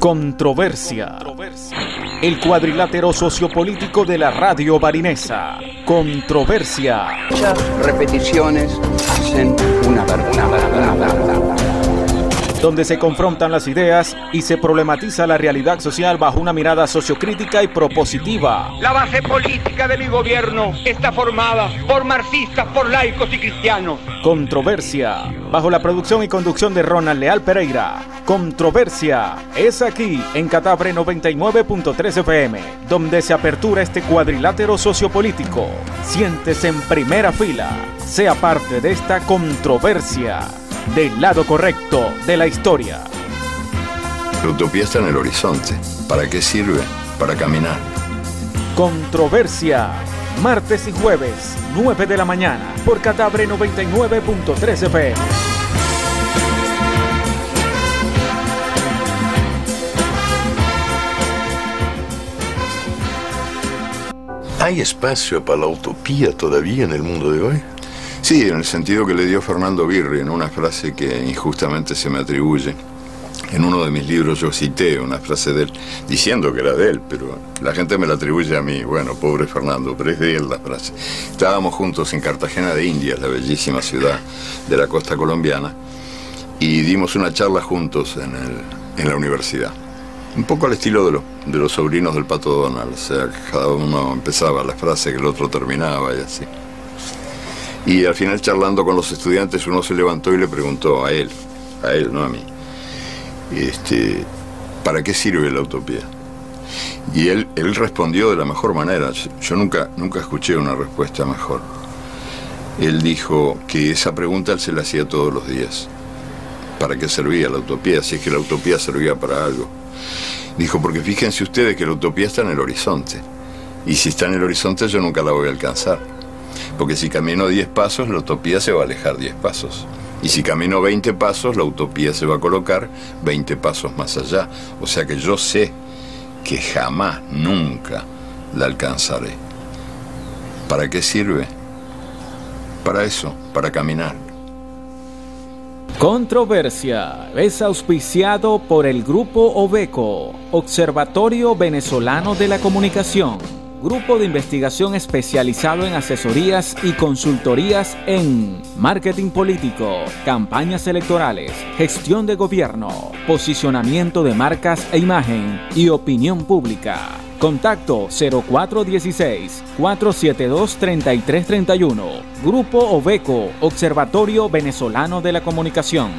Controversia. El cuadrilátero sociopolítico de la radio barinesa. Controversia. Muchas repeticiones hacen una verdad donde se confrontan las ideas y se problematiza la realidad social bajo una mirada sociocrítica y propositiva. La base política de mi gobierno está formada por marxistas, por laicos y cristianos. Controversia, bajo la producción y conducción de Ronald Leal Pereira. Controversia es aquí en Catabre 99.3 FM, donde se apertura este cuadrilátero sociopolítico. Siéntese en primera fila, sea parte de esta controversia del lado correcto de la historia. La utopía está en el horizonte. ¿Para qué sirve? Para caminar. Controversia. Martes y jueves, 9 de la mañana, por Catabre 99.3 FM. ¿Hay espacio para la utopía todavía en el mundo de hoy? Sí, en el sentido que le dio Fernando Birri en una frase que injustamente se me atribuye. En uno de mis libros yo cité una frase de él, diciendo que era de él, pero la gente me la atribuye a mí. Bueno, pobre Fernando, pero es de él la frase. Estábamos juntos en Cartagena de Indias, la bellísima ciudad de la costa colombiana, y dimos una charla juntos en, el, en la universidad. Un poco al estilo de, de los sobrinos del Pato Donald, o sea, cada uno empezaba la frase que el otro terminaba y así. Y al final charlando con los estudiantes uno se levantó y le preguntó a él, a él, no a mí, este, ¿para qué sirve la utopía? Y él, él respondió de la mejor manera. Yo nunca, nunca escuché una respuesta mejor. Él dijo que esa pregunta él se la hacía todos los días. ¿Para qué servía la utopía? Si es que la utopía servía para algo. Dijo, porque fíjense ustedes que la utopía está en el horizonte. Y si está en el horizonte yo nunca la voy a alcanzar. Porque si camino 10 pasos, la utopía se va a alejar 10 pasos. Y si camino 20 pasos, la utopía se va a colocar 20 pasos más allá. O sea que yo sé que jamás, nunca la alcanzaré. ¿Para qué sirve? Para eso, para caminar. Controversia es auspiciado por el Grupo Obeco, Observatorio Venezolano de la Comunicación grupo de investigación especializado en asesorías y consultorías en marketing político, campañas electorales, gestión de gobierno, posicionamiento de marcas e imagen y opinión pública. Contacto 0416-472-3331. Grupo Obeco, Observatorio Venezolano de la Comunicación.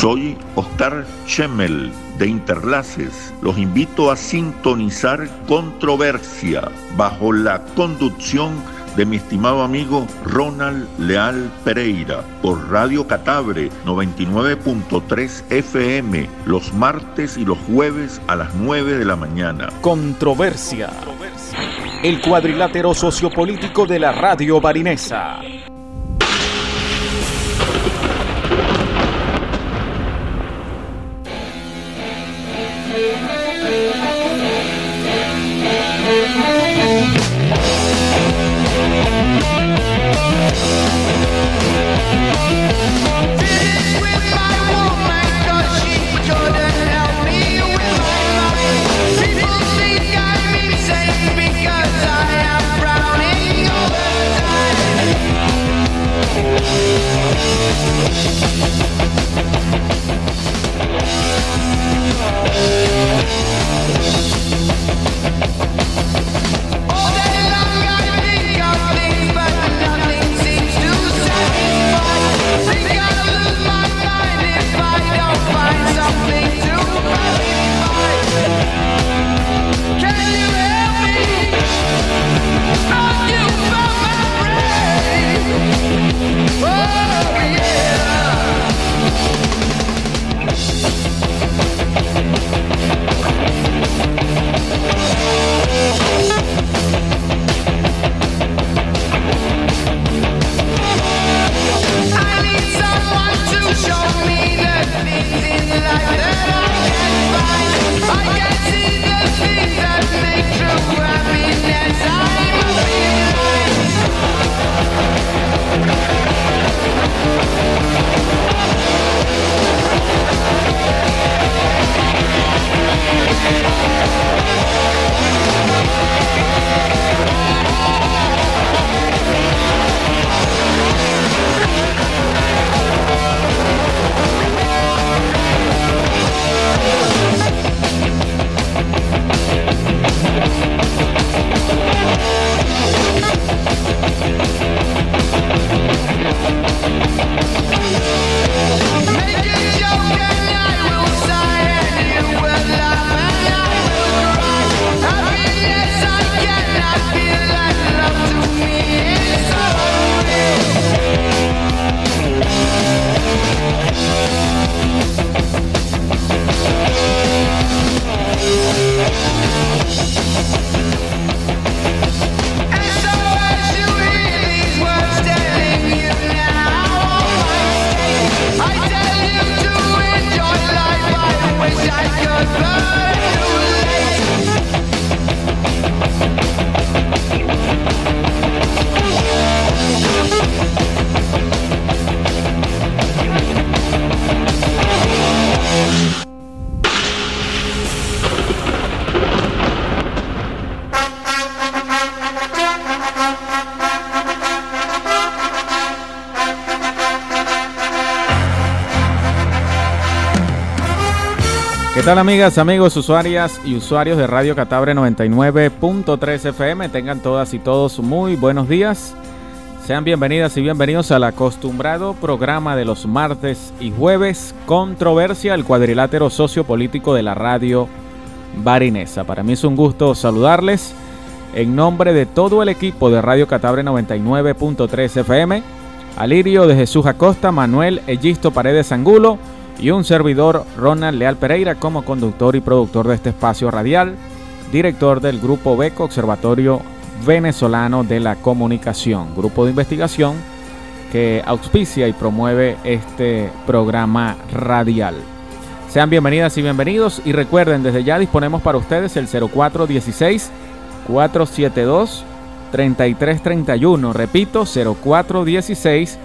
Soy Oscar Chemel de Interlaces. Los invito a sintonizar Controversia bajo la conducción de mi estimado amigo Ronald Leal Pereira por Radio Catabre 99.3 FM los martes y los jueves a las 9 de la mañana. Controversia. El cuadrilátero sociopolítico de la radio barinesa. Tal amigas, amigos, usuarias y usuarios de Radio Catabre 99.3 FM? Tengan todas y todos muy buenos días. Sean bienvenidas y bienvenidos al acostumbrado programa de los martes y jueves, Controversia, el cuadrilátero sociopolítico de la radio barinesa. Para mí es un gusto saludarles en nombre de todo el equipo de Radio Catabre 99.3 FM, Alirio de Jesús Acosta, Manuel Egisto Paredes Angulo, y un servidor Ronald Leal Pereira como conductor y productor de este espacio radial, director del Grupo BECO, Observatorio Venezolano de la Comunicación, grupo de investigación que auspicia y promueve este programa radial. Sean bienvenidas y bienvenidos y recuerden, desde ya disponemos para ustedes el 0416 472 3331, repito, 0416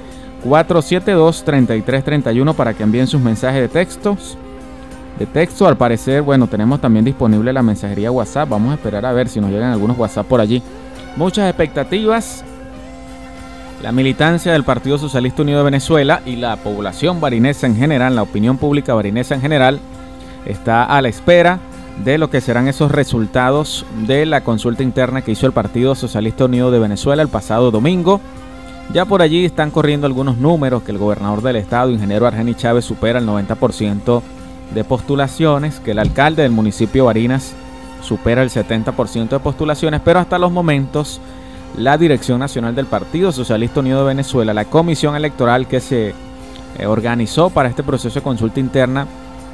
472-3331 para que envíen sus mensajes de textos. De texto, al parecer, bueno, tenemos también disponible la mensajería WhatsApp. Vamos a esperar a ver si nos llegan algunos WhatsApp por allí. Muchas expectativas. La militancia del Partido Socialista Unido de Venezuela y la población barinesa en general, la opinión pública barinesa en general, está a la espera de lo que serán esos resultados de la consulta interna que hizo el Partido Socialista Unido de Venezuela el pasado domingo ya por allí están corriendo algunos números que el gobernador del estado, ingeniero Argeni Chávez, supera el 90% de postulaciones, que el alcalde del municipio Barinas supera el 70% de postulaciones, pero hasta los momentos la Dirección Nacional del Partido Socialista Unido de Venezuela, la comisión electoral que se eh, organizó para este proceso de consulta interna,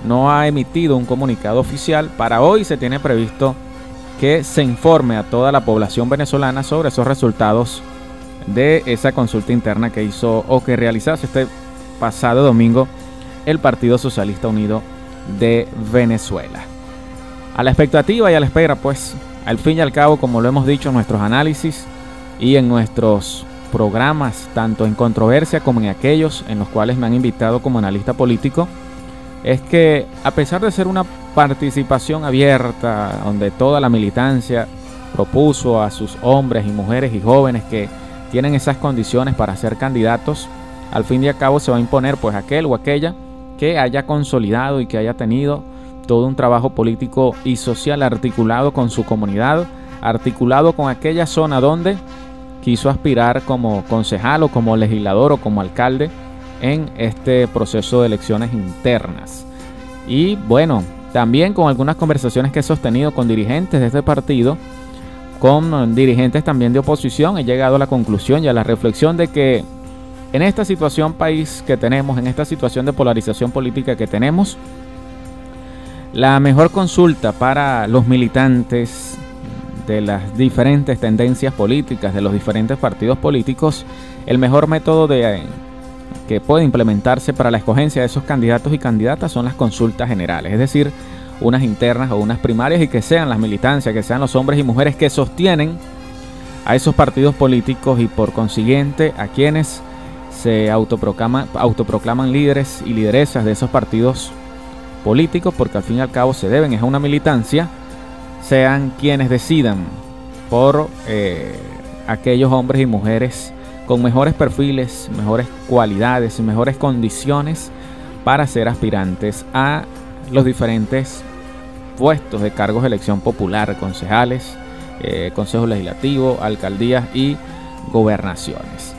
no ha emitido un comunicado oficial. Para hoy se tiene previsto que se informe a toda la población venezolana sobre esos resultados de esa consulta interna que hizo o que realizase este pasado domingo el Partido Socialista Unido de Venezuela. A la expectativa y a la espera, pues, al fin y al cabo, como lo hemos dicho en nuestros análisis y en nuestros programas, tanto en controversia como en aquellos en los cuales me han invitado como analista político, es que a pesar de ser una participación abierta, donde toda la militancia propuso a sus hombres y mujeres y jóvenes que tienen esas condiciones para ser candidatos, al fin y al cabo se va a imponer pues aquel o aquella que haya consolidado y que haya tenido todo un trabajo político y social articulado con su comunidad, articulado con aquella zona donde quiso aspirar como concejal o como legislador o como alcalde en este proceso de elecciones internas. Y bueno, también con algunas conversaciones que he sostenido con dirigentes de este partido, con dirigentes también de oposición, he llegado a la conclusión y a la reflexión de que en esta situación país que tenemos, en esta situación de polarización política que tenemos, la mejor consulta para los militantes de las diferentes tendencias políticas, de los diferentes partidos políticos, el mejor método de, que puede implementarse para la escogencia de esos candidatos y candidatas son las consultas generales, es decir, unas internas o unas primarias y que sean las militancias, que sean los hombres y mujeres que sostienen a esos partidos políticos y por consiguiente a quienes se autoproclaman, autoproclaman líderes y lideresas de esos partidos políticos, porque al fin y al cabo se deben es a una militancia, sean quienes decidan por eh, aquellos hombres y mujeres con mejores perfiles, mejores cualidades y mejores condiciones para ser aspirantes a los diferentes puestos de cargos de elección popular, concejales, eh, consejos legislativos, alcaldías y gobernaciones.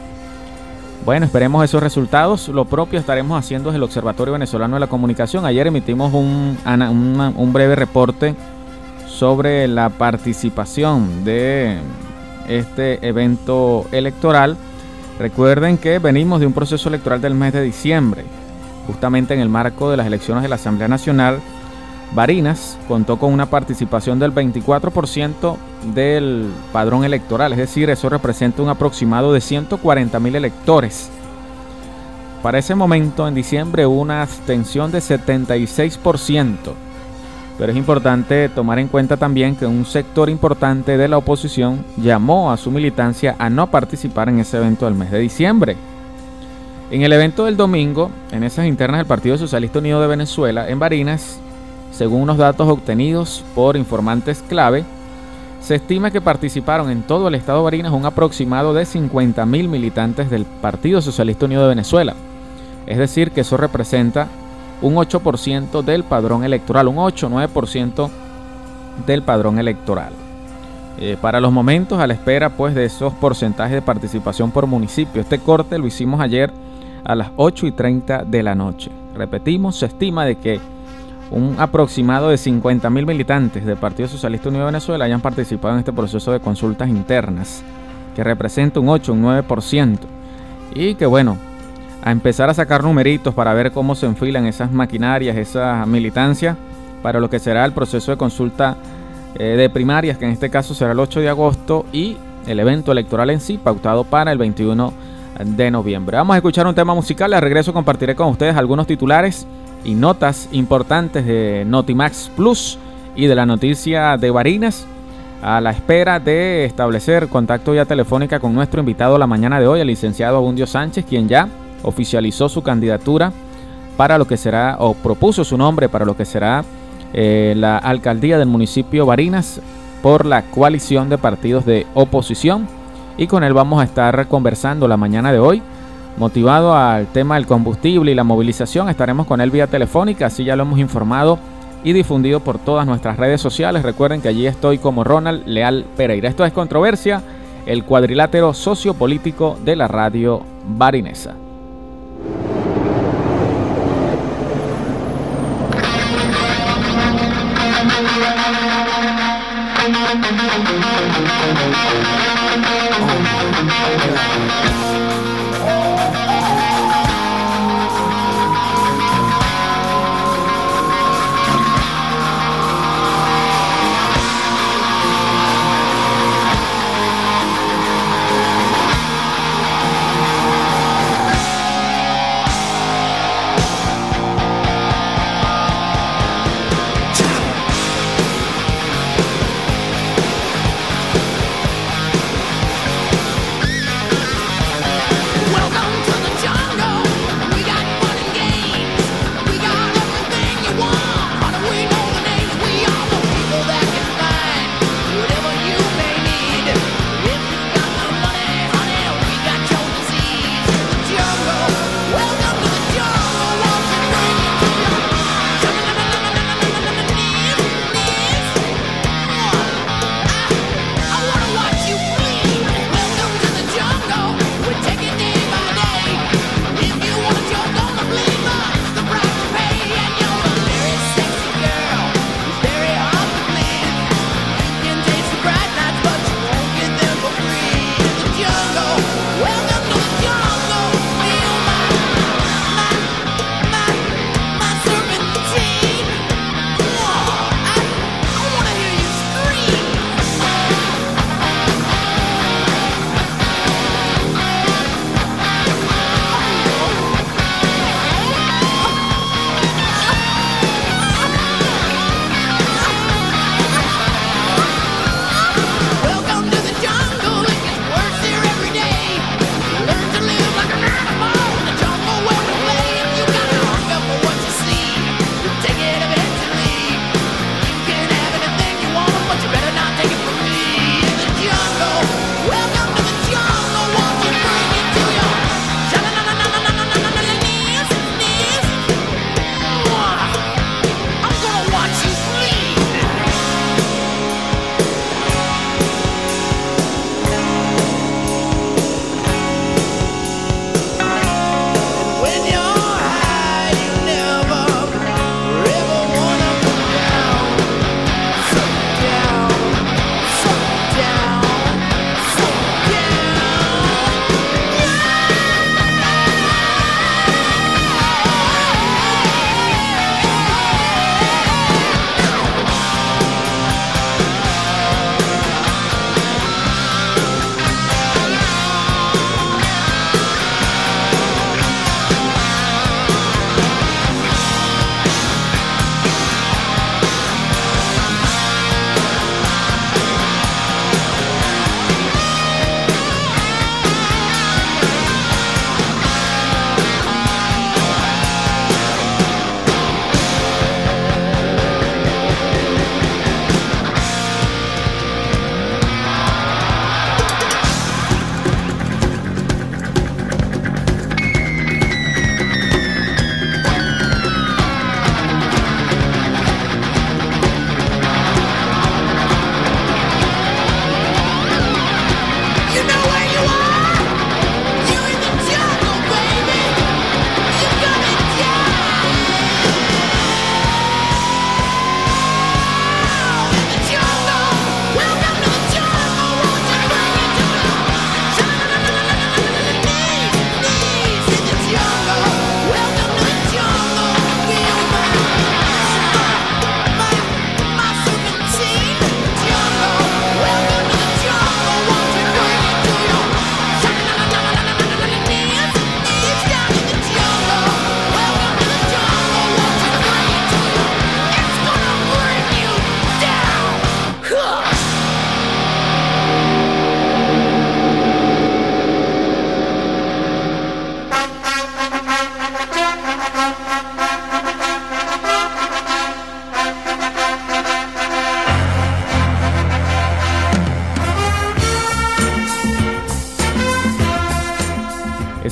Bueno, esperemos esos resultados. Lo propio estaremos haciendo desde el Observatorio Venezolano de la Comunicación. Ayer emitimos un, un breve reporte sobre la participación de este evento electoral. Recuerden que venimos de un proceso electoral del mes de diciembre, justamente en el marco de las elecciones de la Asamblea Nacional Barinas contó con una participación del 24% del padrón electoral, es decir, eso representa un aproximado de 140 mil electores. Para ese momento, en diciembre, hubo una abstención de 76%, pero es importante tomar en cuenta también que un sector importante de la oposición llamó a su militancia a no participar en ese evento del mes de diciembre. En el evento del domingo, en esas internas del Partido Socialista Unido de Venezuela, en Barinas, según unos datos obtenidos por informantes clave, se estima que participaron en todo el estado de Barinas un aproximado de 50.000 militantes del Partido Socialista Unido de Venezuela. Es decir, que eso representa un 8% del padrón electoral, un 8-9% del padrón electoral. Eh, para los momentos, a la espera pues, de esos porcentajes de participación por municipio. Este corte lo hicimos ayer a las 8 y 30 de la noche. Repetimos, se estima de que un aproximado de 50.000 militantes del Partido Socialista Unido de Venezuela hayan participado en este proceso de consultas internas, que representa un 8, un 9%. Y que bueno, a empezar a sacar numeritos para ver cómo se enfilan esas maquinarias, esa militancia, para lo que será el proceso de consulta eh, de primarias, que en este caso será el 8 de agosto, y el evento electoral en sí, pautado para el 21 de noviembre. Vamos a escuchar un tema musical, al regreso compartiré con ustedes algunos titulares y notas importantes de Notimax Plus y de la noticia de Barinas a la espera de establecer contacto ya telefónica con nuestro invitado la mañana de hoy, el licenciado Abundio Sánchez, quien ya oficializó su candidatura para lo que será, o propuso su nombre para lo que será eh, la alcaldía del municipio Barinas por la coalición de partidos de oposición. Y con él vamos a estar conversando la mañana de hoy motivado al tema del combustible y la movilización. Estaremos con él vía telefónica, así ya lo hemos informado y difundido por todas nuestras redes sociales. Recuerden que allí estoy como Ronald Leal Pereira. Esto es Controversia, el cuadrilátero sociopolítico de la radio barinesa.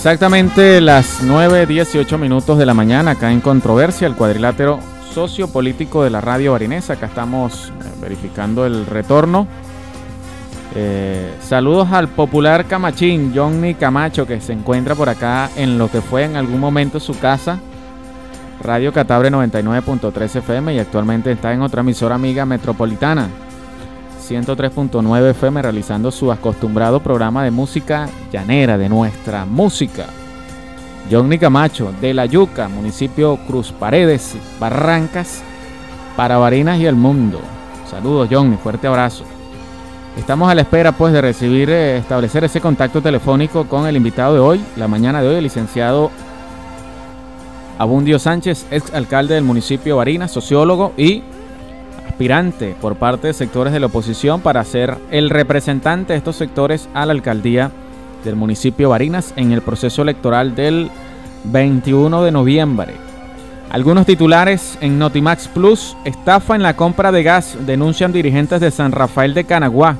Exactamente las 9.18 minutos de la mañana acá en Controversia, el cuadrilátero sociopolítico de la radio barinesa. Acá estamos eh, verificando el retorno. Eh, saludos al popular Camachín, Johnny Camacho, que se encuentra por acá en lo que fue en algún momento su casa, Radio Catabre 99.3 FM, y actualmente está en otra emisora amiga metropolitana, 103.9 FM, realizando su acostumbrado programa de música llanera, de nuestra música. Johnny Camacho, de La Yuca, municipio Cruz Paredes, Barrancas, para Barinas y el mundo. Saludos, Johnny, fuerte abrazo. Estamos a la espera, pues, de recibir, eh, establecer ese contacto telefónico con el invitado de hoy, la mañana de hoy, el licenciado Abundio Sánchez, ex alcalde del municipio Barinas, sociólogo y aspirante por parte de sectores de la oposición para ser el representante de estos sectores a la alcaldía del municipio Barinas en el proceso electoral del 21 de noviembre. Algunos titulares en Notimax Plus, estafa en la compra de gas, denuncian dirigentes de San Rafael de Canaguá.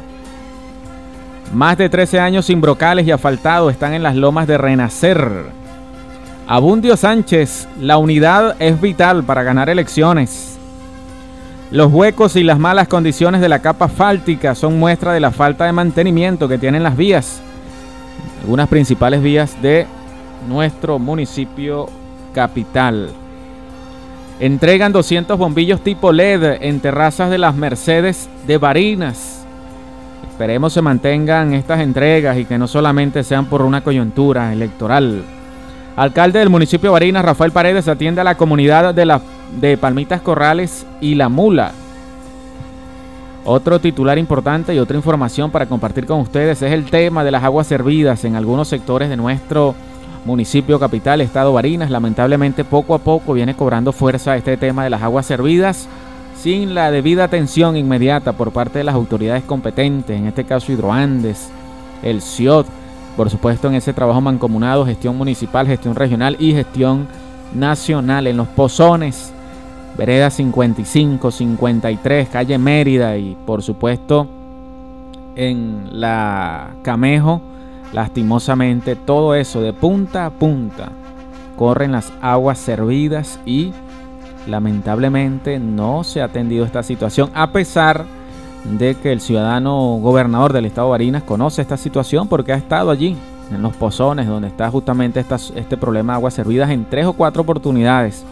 Más de 13 años sin brocales y asfaltado están en las lomas de Renacer. Abundio Sánchez, la unidad es vital para ganar elecciones. Los huecos y las malas condiciones de la capa fáltica son muestra de la falta de mantenimiento que tienen las vías algunas principales vías de nuestro municipio capital. Entregan 200 bombillos tipo LED en terrazas de las Mercedes de Barinas. Esperemos se mantengan estas entregas y que no solamente sean por una coyuntura electoral. Alcalde del municipio de Barinas, Rafael Paredes, atiende a la comunidad de, la, de Palmitas Corrales y La Mula otro titular importante y otra información para compartir con ustedes es el tema de las aguas servidas en algunos sectores de nuestro municipio capital, estado Barinas. Lamentablemente poco a poco viene cobrando fuerza este tema de las aguas servidas sin la debida atención inmediata por parte de las autoridades competentes, en este caso Hidroandes, el CIOT, por supuesto en ese trabajo mancomunado, gestión municipal, gestión regional y gestión nacional en los pozones Vereda 55, 53, calle Mérida y por supuesto en la Camejo, lastimosamente todo eso de punta a punta corren las aguas servidas y lamentablemente no se ha atendido esta situación a pesar de que el ciudadano gobernador del estado de Barinas conoce esta situación porque ha estado allí en los pozones donde está justamente este problema de aguas servidas en tres o cuatro oportunidades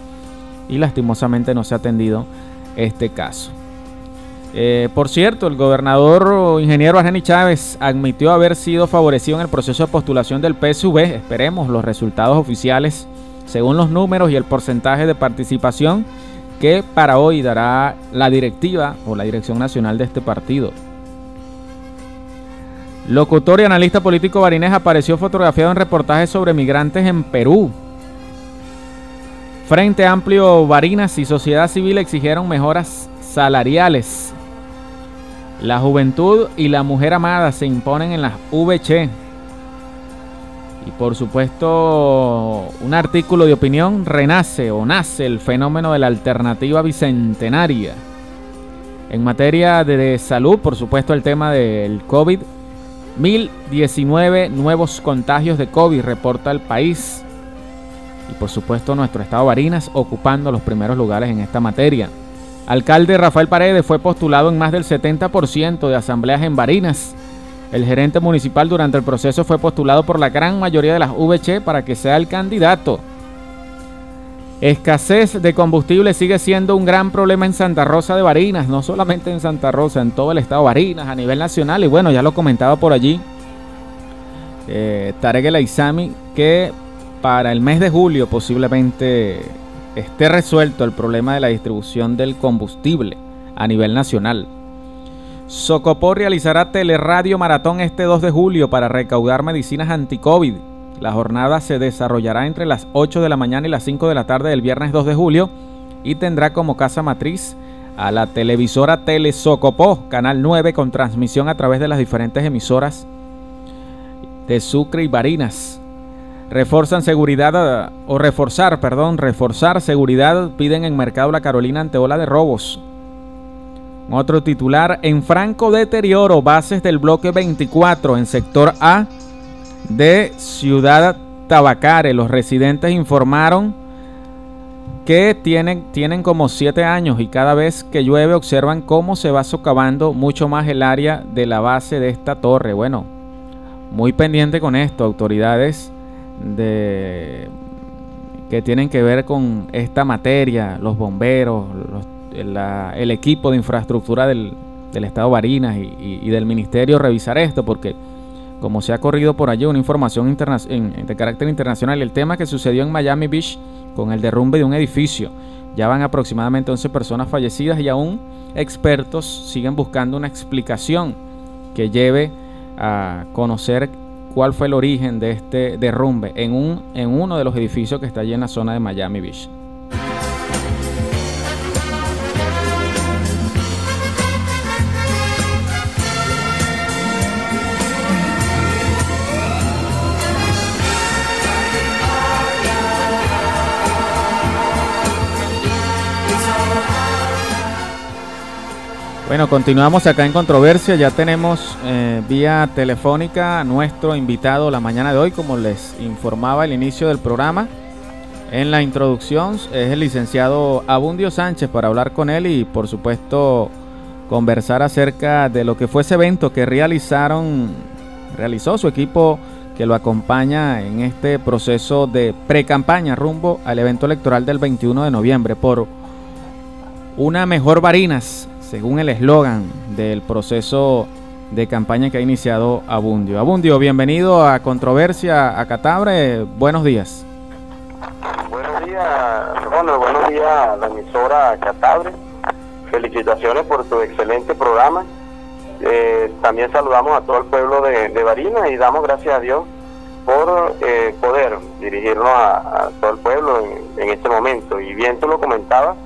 y lastimosamente no se ha atendido este caso. Eh, por cierto, el gobernador ingeniero Argeni Chávez admitió haber sido favorecido en el proceso de postulación del PSV. Esperemos los resultados oficiales según los números y el porcentaje de participación que para hoy dará la directiva o la dirección nacional de este partido. Locutor y analista político barinés apareció fotografiado en reportajes sobre migrantes en Perú. Frente Amplio Barinas y Sociedad Civil exigieron mejoras salariales. La juventud y la mujer amada se imponen en las VC. Y por supuesto, un artículo de opinión renace o nace el fenómeno de la alternativa bicentenaria. En materia de salud, por supuesto, el tema del COVID. 1019 nuevos contagios de COVID reporta el país por supuesto nuestro estado Barinas ocupando los primeros lugares en esta materia. Alcalde Rafael Paredes fue postulado en más del 70% de asambleas en Barinas. El gerente municipal durante el proceso fue postulado por la gran mayoría de las VC para que sea el candidato. Escasez de combustible sigue siendo un gran problema en Santa Rosa de Barinas, no solamente en Santa Rosa, en todo el estado de Barinas, a nivel nacional. Y bueno, ya lo comentaba por allí eh, Tarek El que para el mes de julio posiblemente esté resuelto el problema de la distribución del combustible a nivel nacional. Socopó realizará teleradio maratón este 2 de julio para recaudar medicinas anti-COVID. La jornada se desarrollará entre las 8 de la mañana y las 5 de la tarde del viernes 2 de julio y tendrá como casa matriz a la televisora Telesocopó, Canal 9, con transmisión a través de las diferentes emisoras de Sucre y Barinas. Reforzan seguridad o reforzar, perdón, reforzar seguridad piden en Mercado La Carolina ante ola de robos. Otro titular, en franco deterioro, bases del bloque 24 en sector A de Ciudad Tabacares. Los residentes informaron que tienen, tienen como siete años y cada vez que llueve observan cómo se va socavando mucho más el área de la base de esta torre. Bueno, muy pendiente con esto, autoridades de, que tienen que ver con esta materia, los bomberos, el equipo de infraestructura del, Estado Barinas y, del Ministerio revisar esto, porque como se ha corrido por allí una información de carácter internacional, el tema que sucedió en Miami Beach con el derrumbe de un edificio, ya van aproximadamente 11 personas fallecidas y aún expertos siguen buscando una explicación que lleve a conocer cuál fue el origen de este derrumbe en, un, en uno de los edificios que está allí en la zona de Miami Beach. Bueno, continuamos acá en controversia. Ya tenemos eh, vía telefónica nuestro invitado la mañana de hoy, como les informaba al inicio del programa. En la introducción es el licenciado Abundio Sánchez para hablar con él y por supuesto conversar acerca de lo que fue ese evento que realizaron, realizó su equipo que lo acompaña en este proceso de pre-campaña rumbo al evento electoral del 21 de noviembre por una mejor Barinas según el eslogan del proceso de campaña que ha iniciado Abundio. Abundio, bienvenido a Controversia a Catabre. Buenos días. Buenos días, Ronald. Buenos días a la emisora Catabre. Felicitaciones por tu excelente programa. Eh, también saludamos a todo el pueblo de, Barinas y damos gracias a Dios por eh, poder dirigirnos a, todo el pueblo en, en, este momento. Y bien tú lo comentabas,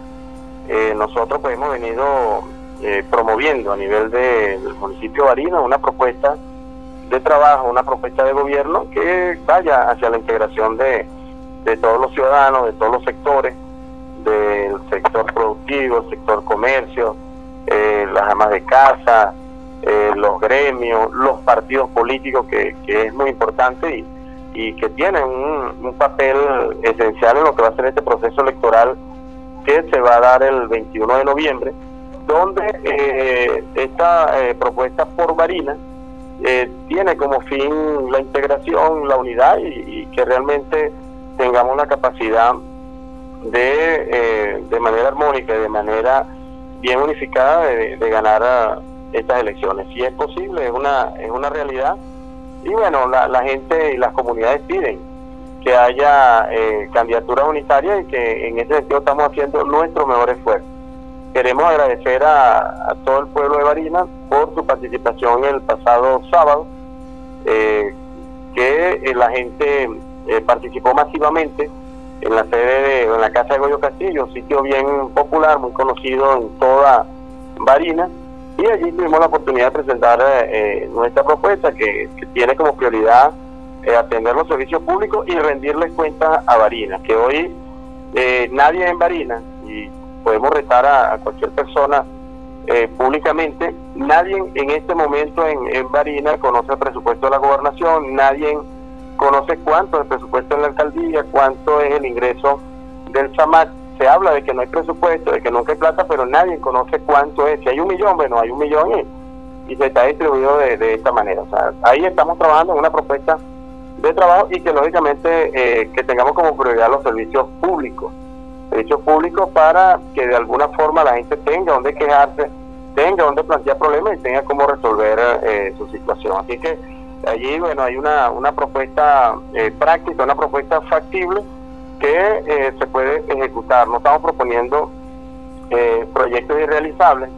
eh, nosotros pues hemos venido eh, promoviendo a nivel del municipio de Barinas una propuesta de trabajo, una propuesta de gobierno que vaya hacia la integración de, de todos los ciudadanos, de todos los sectores, del sector productivo, el sector comercio, eh, las amas de casa, eh, los gremios, los partidos políticos, que, que es muy importante y, que tienen un, papel esencial en lo que va a ser este proceso electoral que se va a dar el 21 de noviembre donde eh, esta eh, propuesta por Marina eh, tiene como fin la integración, la unidad y, que realmente tengamos la capacidad de, de manera armónica y de manera bien unificada de, ganar estas elecciones. Si es posible, es una, es una realidad. Y bueno, la, la gente y las comunidades piden que haya candidaturas unitarias y que en ese sentido estamos haciendo nuestro mejor esfuerzo. Queremos agradecer a, todo el pueblo de Barinas por su participación el pasado sábado, eh, que eh, la gente eh, participó masivamente en la sede de, la Casa de Goyo Castillo, un sitio bien popular, muy conocido en toda Barinas, y allí tuvimos la oportunidad de presentar nuestra propuesta que, tiene como prioridad atender los servicios públicos y rendirles cuentas a Barinas, que hoy nadie en Barinas, y podemos retar a, cualquier persona eh, públicamente. Nadie en este momento en, en Barina conoce el presupuesto de la gobernación, nadie conoce cuánto es el presupuesto en la alcaldía, cuánto es el ingreso del SAMAT. Se habla de que no hay presupuesto, de que nunca hay plata, pero nadie conoce cuánto es. Si hay un millón, bueno, hay un millón y, se está distribuido de, esta manera. O sea, ahí estamos trabajando en una propuesta de trabajo y que lógicamente eh, que tengamos como prioridad los servicios públicos servicios públicos para que de alguna forma la gente tenga donde quejarse, tenga donde plantear problemas y tenga cómo resolver eh, su situación. Así que allí, bueno, hay una, una propuesta eh, práctica, una propuesta factible que eh, se puede ejecutar. No estamos proponiendo proyectos irrealizables,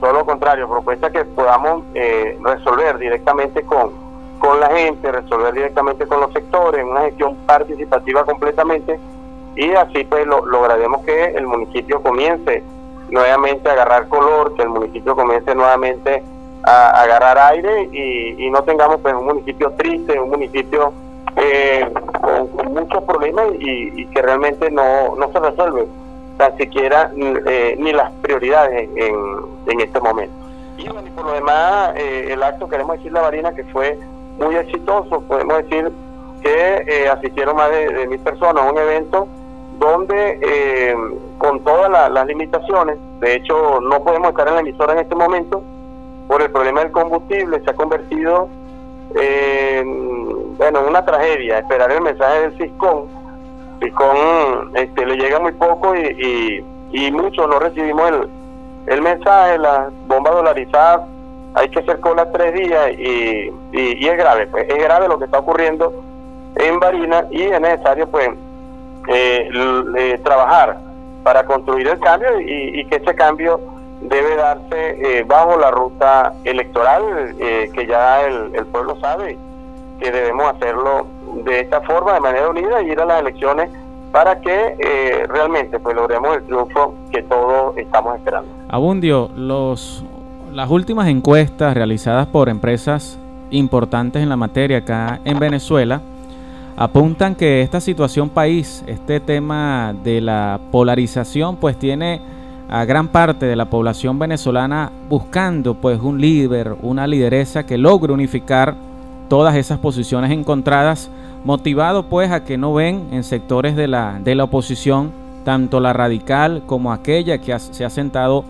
todo lo contrario, propuestas que podamos resolver directamente con, con la gente, resolver directamente con los sectores, una gestión participativa completamente y así pues lo, lograremos que el municipio comience nuevamente a agarrar color, que el municipio comience nuevamente a, agarrar aire y, no tengamos pues un municipio triste, un municipio eh, con, muchos problemas y, que realmente no, no se resuelve tan siquiera eh, ni las prioridades en, en este momento. Y bueno, por lo demás, eh, el acto queremos decirle a Varina que fue muy exitoso, podemos decir que eh, asistieron más de, mil personas a un evento donde eh, con todas las limitaciones, de hecho no podemos estar en la emisora en este momento por el problema del combustible, se ha convertido en bueno, una tragedia, esperar el mensaje del CISCON, CISCON este, le llega muy poco y, y, muchos no recibimos el, el mensaje, la bomba dolarizada hay que hacer cola tres días y, y, es grave, pues es grave lo que está ocurriendo en Barinas y es necesario pues eh, trabajar para construir el cambio y, que ese cambio debe darse eh, bajo la ruta electoral eh, que ya el, el, pueblo sabe que debemos hacerlo de esta forma, de manera unida y ir a las elecciones para que eh, realmente pues logremos el triunfo que todos estamos esperando. Abundio, los las últimas encuestas realizadas por empresas importantes en la materia acá en Venezuela apuntan que esta situación país, este tema de la polarización, pues tiene a gran parte de la población venezolana buscando pues un líder, una lideresa que logre unificar todas esas posiciones encontradas, motivado pues a que no ven en sectores de la, de la oposición, tanto la radical como aquella que se ha sentado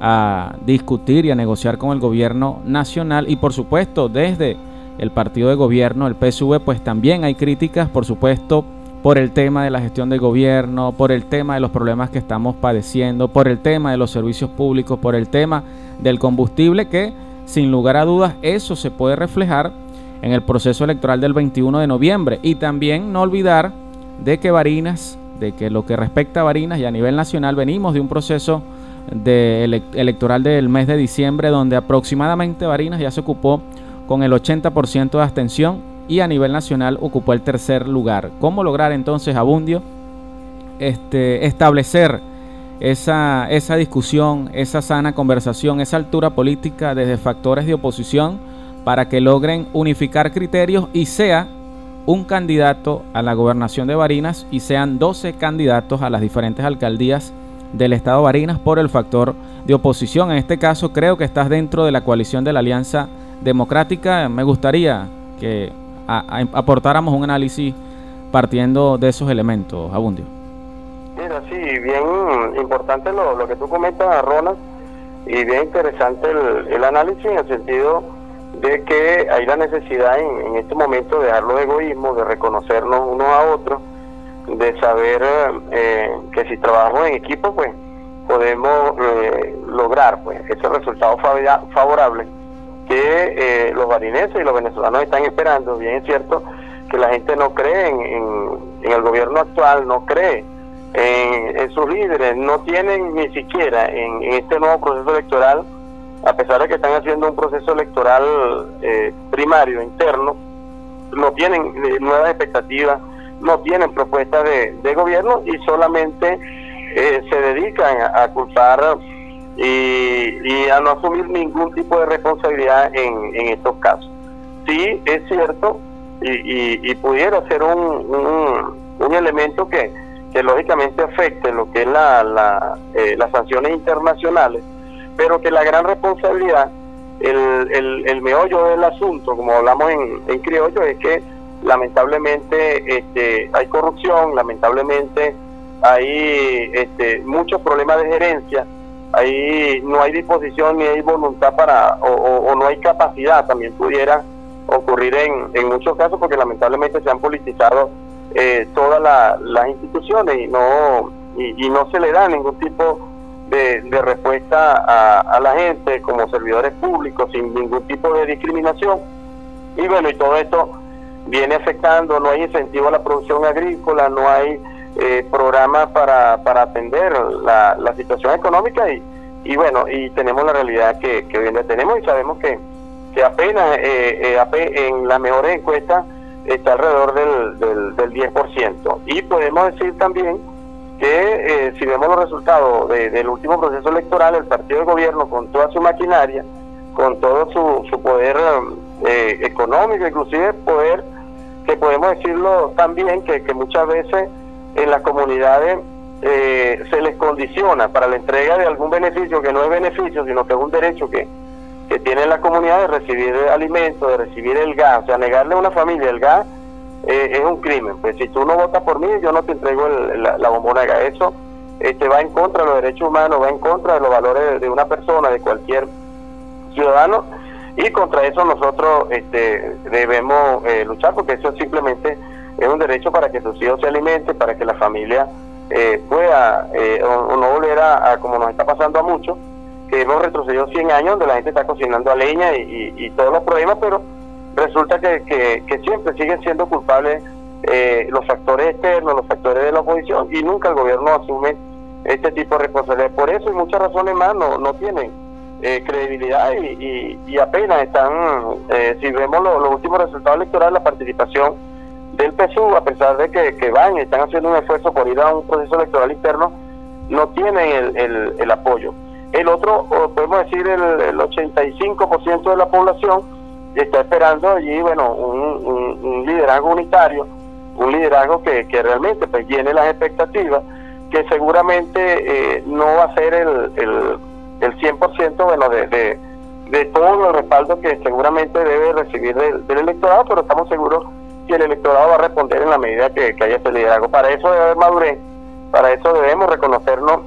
a discutir y a negociar con el gobierno nacional y por supuesto desde el partido de gobierno, el PSV, pues también hay críticas, por supuesto, por el tema de la gestión del gobierno, por el tema de los problemas que estamos padeciendo, por el tema de los servicios públicos, por el tema del combustible, que sin lugar a dudas eso se puede reflejar en el proceso electoral del 21 de noviembre. Y también no olvidar de que Barinas, de que lo que respecta a Barinas y a nivel nacional venimos de un proceso electoral del mes de diciembre, donde aproximadamente Barinas ya se ocupó con el 80% de abstención y a nivel nacional ocupó el tercer lugar. ¿Cómo lograr entonces, Abundio, este, establecer esa, esa discusión, esa sana conversación, esa altura política desde factores de oposición para que logren unificar criterios y sea un candidato a la gobernación de Barinas y sean 12 candidatos a las diferentes alcaldías del Estado Barinas por el factor de oposición. En este caso creo que estás dentro de la coalición de la Alianza Democrática. Me gustaría que aportáramos un análisis partiendo de esos elementos, Abundio. Mira, sí, bien importante lo, lo que tú comentas, Ronald, y bien interesante el, el, análisis en el sentido de que hay la necesidad en, en este momento de dejar los egoísmos, de reconocernos unos a otros de saber eh, que si trabajamos en equipo, pues podemos eh, lograr pues ese resultado favorable que eh, los barineses y los venezolanos están esperando. Bien es cierto que la gente no cree en, el gobierno actual, no cree en, sus líderes, no tienen ni siquiera en, este nuevo proceso electoral, a pesar de que están haciendo un proceso electoral primario, interno, no tienen nuevas expectativas no tienen propuestas de, gobierno y solamente eh, se dedican a, culpar y, a no asumir ningún tipo de responsabilidad en, estos casos. Sí, es cierto, y, pudiera ser un, un, elemento que, que, lógicamente afecte lo que es la, la, eh, las sanciones internacionales, pero que la gran responsabilidad, el, el, el meollo del asunto, como hablamos en, en criollo, es que lamentablemente este, hay corrupción, lamentablemente hay este, muchos problemas de gerencia, ahí no hay disposición ni hay voluntad para, o, no hay capacidad, también pudiera ocurrir en, en muchos casos porque lamentablemente se han politizado eh, todas las instituciones y no, y, no se le da ningún tipo de, respuesta a, a la gente como servidores públicos sin ningún tipo de discriminación. Y bueno, y todo esto viene afectando, no hay incentivo a la producción agrícola, no hay eh, programa para, para atender la, la situación económica y, y bueno, y tenemos la realidad que, que hoy en día tenemos y sabemos que, que apenas eh, eh en las mejores encuestas está alrededor del, del, del 10%. Y podemos decir también que eh, si vemos los resultados del último proceso electoral, el partido de gobierno con toda su maquinaria, con todo su, su poder eh, económico, inclusive poder que podemos decirlo también que, que muchas veces en las comunidades eh, se les condiciona para la entrega de algún beneficio que no es beneficio, sino que es un derecho que, que tiene la comunidad de recibir alimentos, de recibir el gas, o sea, negarle a una familia el gas eh, es un crimen. Pues si tú no votas por mí, yo no te entrego la, la bombonera. Eso este, va en contra de los derechos humanos, va en contra de los valores de una persona, de cualquier ciudadano, y contra eso nosotros este, debemos eh, luchar, porque eso simplemente es un derecho para que sus hijos se alimenten, para que la familia eh, pueda eh, o, no volver a, como nos está pasando a muchos, que hemos retrocedido 100 años donde la gente está cocinando a leña y, todos los problemas, pero resulta que, que, siempre siguen siendo culpables eh, los factores externos, los factores de la oposición y nunca el gobierno asume este tipo de responsabilidad. Por eso y muchas razones más no, no tienen credibilidad y, y, apenas están, si vemos los últimos resultados electorales, la participación del PSU, a pesar de que, van y están haciendo un esfuerzo por ir a un proceso electoral interno, no tienen el, el, apoyo. El otro, podemos decir, el, 85% de la población está esperando allí, bueno, un, liderazgo unitario, un liderazgo que, que realmente pues llene las expectativas, que seguramente eh, no va a ser el, el, el 100% bueno, de, de, de, todo el respaldo que seguramente debe recibir del, del electorado, pero estamos seguros y el electorado va a responder en la medida que, haya ese liderazgo. Para eso debe haber madurez, para eso debemos reconocernos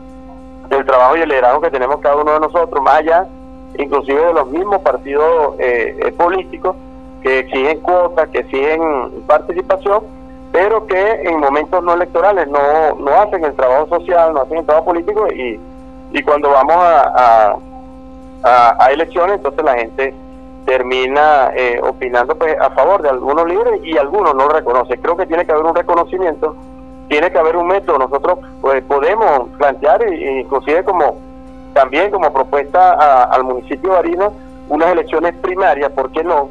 el trabajo y el liderazgo que tenemos cada uno de nosotros, más allá inclusive de los mismos partidos eh, eh, políticos que exigen cuotas, que exigen participación, pero que en momentos no electorales no, no hacen el trabajo social, no hacen el trabajo político y, y cuando vamos a, a, a elecciones, entonces la gente termina eh, opinando pues a favor de algunos líderes y algunos no reconocen. Creo que tiene que haber un reconocimiento, tiene que haber un método. Nosotros pues podemos plantear, e, inclusive como también como propuesta al municipio de Barinas, unas elecciones primarias, ¿por qué no?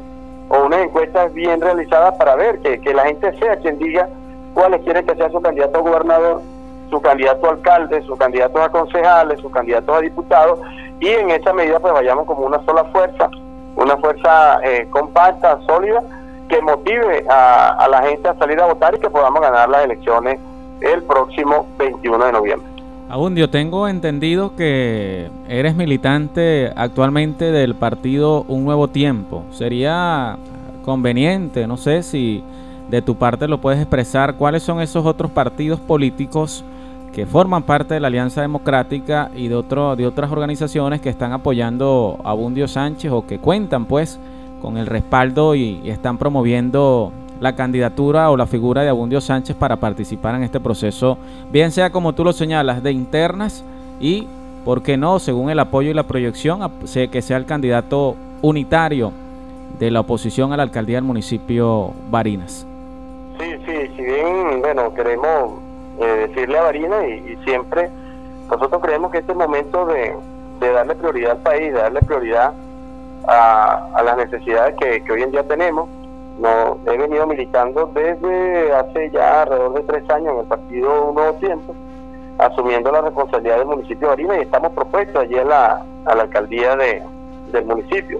O unas encuestas bien realizadas para ver que, que la gente sea quien diga cuáles quiere que sea su candidato a gobernador, su candidato a alcalde, su candidato a concejales, su candidato a diputados, y en esa medida pues vayamos como una sola fuerza una fuerza eh, compacta, sólida, que motive a, la gente a salir a votar y que podamos ganar las elecciones el próximo 21 de noviembre. Abundio, tengo entendido que eres militante actualmente del partido Un Nuevo Tiempo. Sería conveniente, no sé si de tu parte lo puedes expresar, cuáles son esos otros partidos políticos que forman parte de la Alianza Democrática y de, otro, de otras organizaciones que están apoyando a Bundio Sánchez o que cuentan pues con el respaldo y, están promoviendo la candidatura o la figura de Abundio Sánchez para participar en este proceso, bien sea como tú lo señalas, de internas y, ¿por qué no?, según el apoyo y la proyección, que sea el candidato unitario de la oposición a la alcaldía del municipio Barinas. Sí, sí, si bien, bueno, queremos eh, decirle a Varina y, siempre nosotros creemos que este momento de, darle prioridad al país, de darle prioridad a, las necesidades que, hoy en día tenemos. No, he venido militando desde hace ya alrededor de tres años en el partido Un Nuevo Tiempo, asumiendo la responsabilidad del municipio de Varina y estamos propuestos allí a la, alcaldía de, del municipio.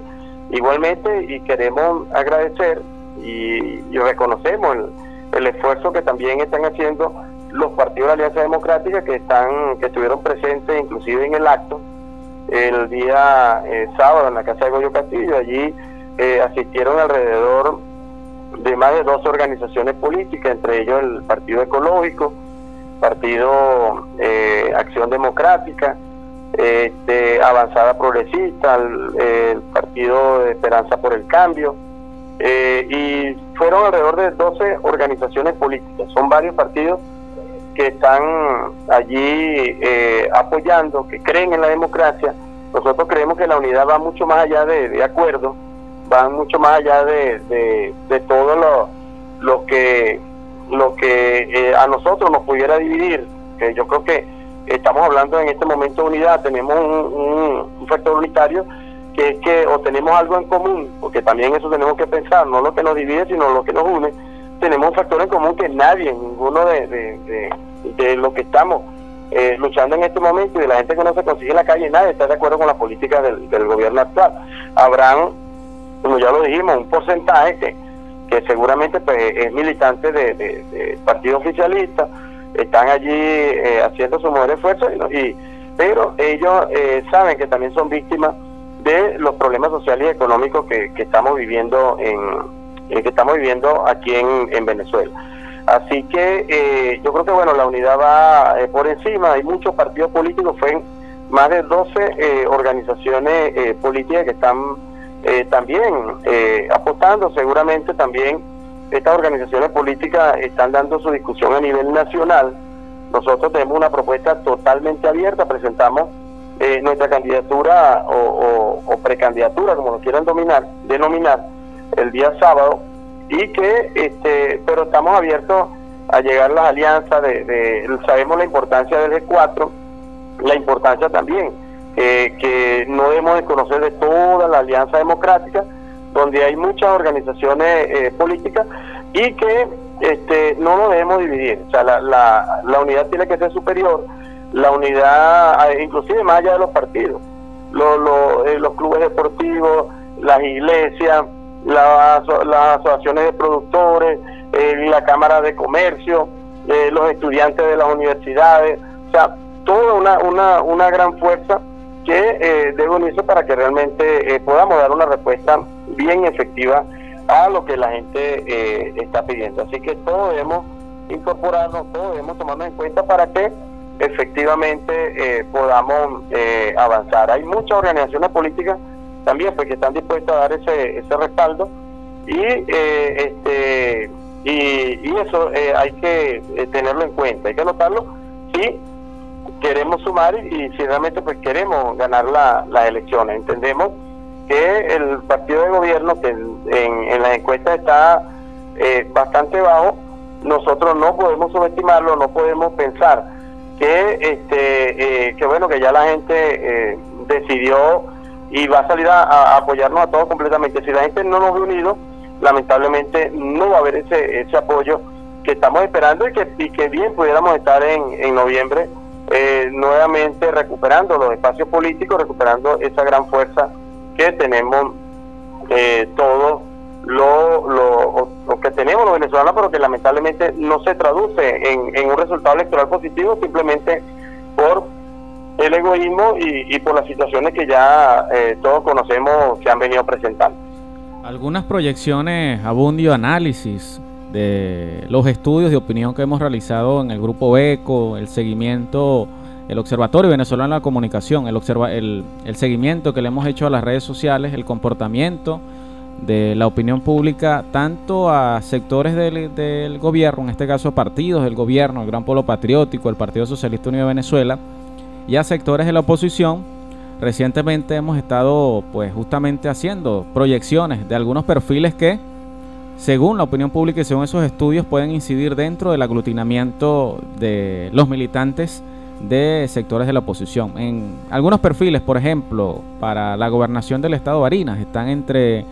Igualmente, y queremos agradecer y, reconocemos el, el esfuerzo que también están haciendo los partidos de la Alianza Democrática que están que estuvieron presentes inclusive en el acto el día eh, sábado en la casa de Goyo Castillo allí eh, asistieron alrededor de más de dos organizaciones políticas entre ellos el Partido Ecológico Partido eh, Acción Democrática este, Avanzada Progresista el, Partido de Esperanza por el Cambio y fueron alrededor de 12 organizaciones políticas. Son varios partidos que están allí eh, apoyando, que creen en la democracia, nosotros creemos que la unidad va mucho más allá de, de acuerdos, va mucho más allá de, de, todo lo, lo que lo que eh, a nosotros nos pudiera dividir, que yo creo que estamos hablando en este momento de unidad, tenemos un, un, factor unitario que es que o tenemos algo en común, porque también eso tenemos que pensar, no lo que nos divide, sino lo que nos une, tenemos un factor en común que nadie, ninguno de, de, de, lo que estamos eh, luchando en este momento y de la gente que no se consigue en la calle, nadie está de acuerdo con la política del, gobierno actual. Habrán, como ya lo dijimos, un porcentaje que, que seguramente pues, es militante de, partido oficialista, están allí eh, haciendo su mejor esfuerzo, y, pero ellos eh, saben que también son víctimas de los problemas sociales y económicos que estamos viviendo en, que estamos viviendo aquí en, Venezuela. Así que yo creo que bueno, la unidad va por encima, hay muchos partidos políticos, fue más de 12 organizaciones políticas que están también apostando, seguramente también estas organizaciones políticas están dando su discusión a nivel nacional. Nosotros tenemos una propuesta totalmente abierta, presentamos eh, nuestra candidatura o, precandidatura, como lo quieran dominar, denominar, el día sábado, y que, este, pero estamos abiertos a llegar las alianzas, de, sabemos la importancia del G4, la importancia también que no debemos de conocer de toda la alianza democrática, donde hay muchas organizaciones eh, políticas y que este, no nos debemos dividir. O sea, la, la, unidad tiene que ser superior, la unidad, eh, inclusive más allá de los partidos, los, eh, los, clubes deportivos, las iglesias, las, asociaciones de productores, la Cámara de Comercio, los estudiantes de las universidades, o sea, toda una, una, una gran fuerza que debe unirse para que realmente podamos dar una respuesta bien efectiva a lo que la gente eh, está pidiendo. Así que todos debemos incorporarnos, todos debemos tomarnos en cuenta para que efectivamente eh, podamos eh, avanzar. Hay muchas organizaciones políticas también pues, que están dispuestas a dar ese, ese respaldo. Y este y, eso hay que tenerlo en cuenta, hay que notarlo si queremos sumar y, si realmente pues queremos ganar las elecciones. Entendemos que el partido de gobierno, que en, en las encuestas está eh, bastante bajo, nosotros no podemos subestimarlo, no podemos pensar que este eh, que bueno que ya la gente eh, decidió y va a salir a, apoyarnos a todos completamente. Si la gente no nos ve unidos, lamentablemente no va a haber ese, ese apoyo que estamos esperando y que, y que bien pudiéramos estar en, en noviembre nuevamente recuperando los espacios políticos, recuperando esa gran fuerza que tenemos eh, todo lo, lo, que tenemos los venezolanos, pero que lamentablemente no se traduce en, un resultado electoral positivo simplemente por el egoísmo y, por las situaciones que ya eh, todos conocemos que han venido presentando. Algunas proyecciones, abundio análisis de los estudios de opinión que hemos realizado en el grupo ECO, el seguimiento el Observatorio Venezolano de la Comunicación, el, observa, el, seguimiento que le hemos hecho a las redes sociales, el comportamiento de la opinión pública, tanto a sectores del, gobierno, en este caso partidos del gobierno, el Gran Polo Patriótico, el Partido Socialista Unido de Venezuela, y a sectores de la oposición. Recientemente hemos estado pues justamente haciendo proyecciones de algunos perfiles que, según la opinión pública y según esos estudios, pueden incidir dentro del aglutinamiento de los militantes de sectores de la oposición. En algunos perfiles, por ejemplo, para la gobernación del estado Barinas, están entre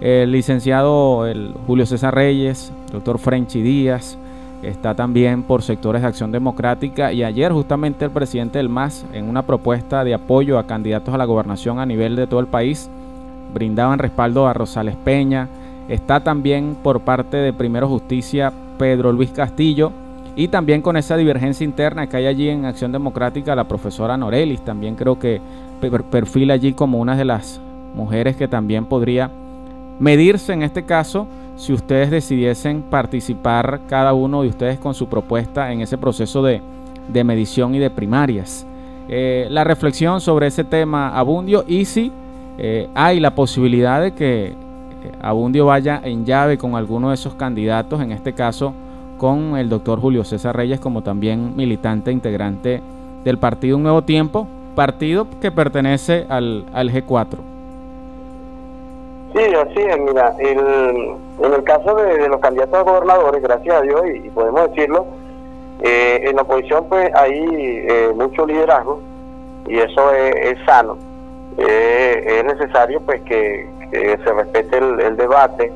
el licenciado el Julio César Reyes, doctor Frenchy Díaz, está también por sectores de Acción Democrática y ayer justamente el presidente del MAS en una propuesta de apoyo a candidatos a la gobernación a nivel de todo el país brindaban respaldo a Rosales Peña, está también por parte de Primero Justicia Pedro Luis Castillo, y también con esa divergencia interna que hay allí en Acción Democrática, la profesora Norelis también creo que perfila allí como una de las mujeres que también podría medirse en este caso si ustedes decidiesen participar cada uno de ustedes con su propuesta en ese proceso de, medición y de primarias. Eh, la reflexión sobre ese tema, Abundio, y si eh, hay la posibilidad de que eh, Abundio vaya en llave con alguno de esos candidatos, en este caso con el doctor Julio César Reyes como también militante integrante del partido Un Nuevo Tiempo, partido que pertenece al, al G4. Sí, así es, mira, en el caso de, los candidatos a gobernadores, gracias a Dios, y, podemos decirlo, eh, en la oposición pues hay eh, mucho liderazgo y eso es, sano. Eh, es necesario pues que, se respete el debate,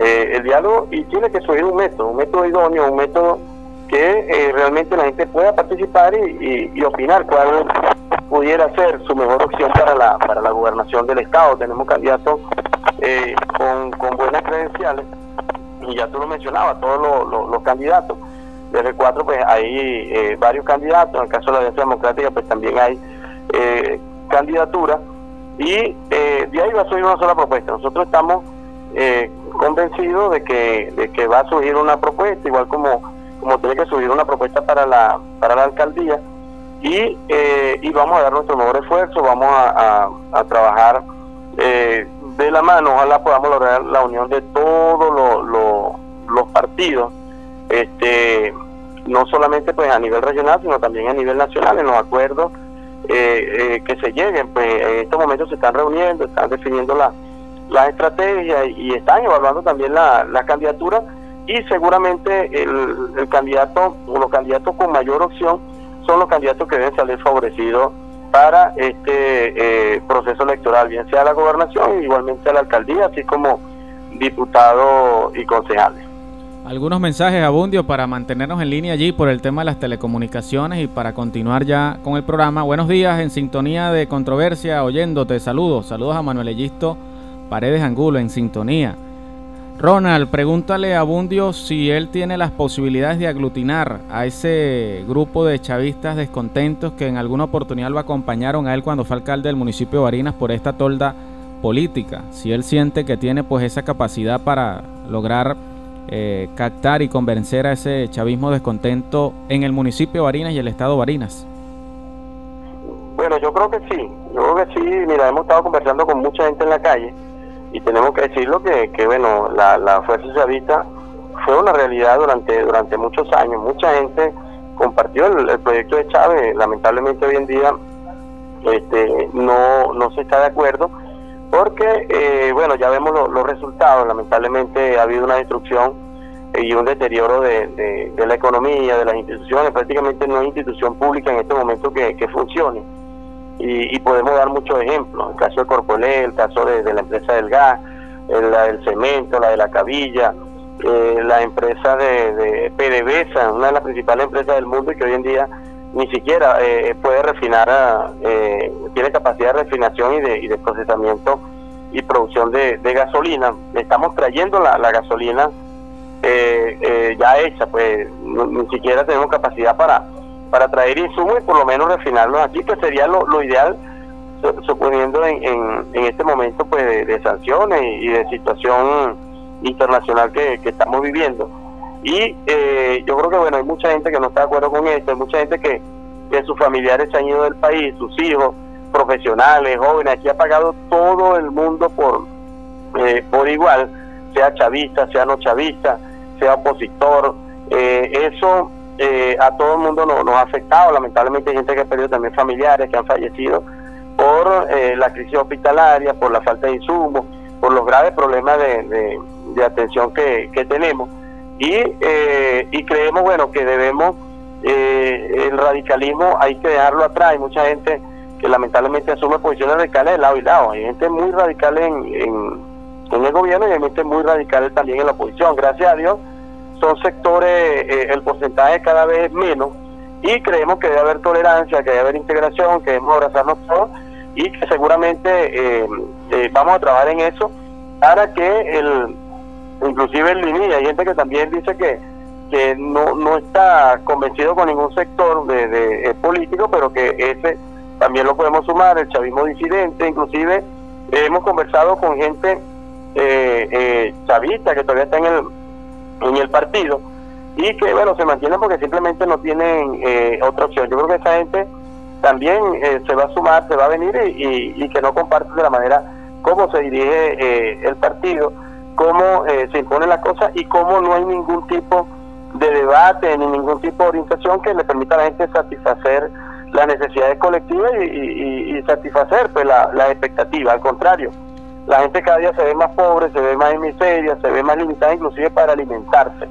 eh, el diálogo y tiene que subir un método, un método idóneo, un método que realmente la gente pueda participar y, opinar cuál pudiera ser su mejor opción para la, para la gobernación del Estado. Tenemos candidatos eh, con, buenas credenciales y ya tú lo mencionabas, todos los, candidatos. Desde el 4 pues hay varios candidatos, en el caso de la Alianza Democrática pues también hay candidaturas y de ahí va a subir una sola propuesta. Nosotros estamos convencido de que, de que va a surgir una propuesta, igual como, como tiene que surgir una propuesta para la, para la alcaldía, y, eh, y vamos a dar nuestro mejor esfuerzo, vamos a, a, trabajar eh, de la mano, ojalá podamos lograr la unión de todos los partidos, este no solamente pues a nivel regional, sino también a nivel nacional en los acuerdos eh, eh, que se lleguen. Pues en estos momentos se están reuniendo, están definiendo la, la estrategia y, están evaluando también la, la candidatura y seguramente el, el candidato o los candidatos con mayor opción son los candidatos que deben salir favorecidos para este eh, proceso electoral, bien sea la gobernación, igualmente a la alcaldía, así como diputados y concejales. Algunos mensajes, Abundio, para mantenernos en línea allí por el tema de las telecomunicaciones y para continuar ya con el programa. Buenos días, en sintonía de controversia, oyéndote. Saludos, saludos a Manuel Ellisto Paredes Angulo, en sintonía. Ronald, pregúntale a Abundio si él tiene las posibilidades de aglutinar a ese grupo de chavistas descontentos que en alguna oportunidad lo acompañaron a él cuando fue alcalde del municipio de Barinas por esta tolda política. Si él siente que tiene pues esa capacidad para lograr eh, captar y convencer a ese chavismo descontento en el municipio de Barinas y el estado de Barinas? Bueno, yo creo que sí, yo creo que sí, mira, hemos estado conversando con mucha gente en la calle y tenemos que decirlo que, que bueno, la, la Fuerza Chavista fue una realidad durante, durante muchos años, mucha gente compartió el, proyecto de Chávez, lamentablemente hoy en día este, no, no se está de acuerdo porque, eh, bueno, ya vemos los resultados, lamentablemente ha habido una destrucción y un deterioro de, la economía, de las instituciones, prácticamente no hay institución pública en este momento que, funcione. Y, podemos dar muchos ejemplos, el caso de Corpolé, el caso de, la empresa del gas, el, la del cemento, la de la cabilla, eh, la empresa de, de PDVSA, una de las principales empresas del mundo y que hoy en día ni siquiera eh, puede refinar, eh, tiene capacidad de refinación y de, y de procesamiento y producción de, gasolina. Estamos trayendo la, gasolina eh, ya hecha, pues ni siquiera tenemos capacidad para, para traer insumos y por lo menos refinarlos aquí, que sería lo, ideal, suponiendo en, en, este momento pues de, sanciones y de situación internacional que, que estamos viviendo. Y eh, yo creo que bueno, hay mucha gente que no está de acuerdo con esto, hay mucha gente que, que sus familiares se han ido del país, sus hijos, profesionales, jóvenes, aquí ha pagado todo el mundo por, eh, por igual, sea chavista, sea no chavista, sea opositor, eh, eso a todo el mundo nos, ha afectado, lamentablemente hay gente que ha perdido también familiares que han fallecido por la crisis hospitalaria, por la falta de insumos, por los graves problemas de, de, atención que, que tenemos. Y, eh, y creemos bueno que debemos eh, el radicalismo hay que dejarlo atrás. Hay mucha gente que lamentablemente asume posiciones radicales de lado y lado. Hay gente muy radical en, en, el gobierno y hay gente muy radical también en la oposición. Gracias a Dios son sectores eh, el porcentaje cada vez es menos y creemos que debe haber tolerancia que debe haber integración que debemos abrazarnos todos y que seguramente vamos a trabajar en eso para que el inclusive en línea hay gente que también dice que que no, no está convencido con ningún sector de, político, pero que ese también lo podemos sumar, el chavismo disidente, inclusive hemos conversado con gente eh, eh, chavista que todavía está en el, en el partido y que bueno se mantienen porque simplemente no tienen eh, otra opción. Yo creo que esa gente también eh, se va a sumar, se va a venir y, y, que no comparte de la manera como se dirige el partido cómo eh, se imponen las cosas y cómo no hay ningún tipo de debate ni ningún tipo de orientación que le permita a la gente satisfacer las necesidades colectivas y, satisfacer pues la, la expectativa. Al contrario, la gente cada día se ve más pobre, se ve más en miseria, se ve más limitada inclusive para alimentarse.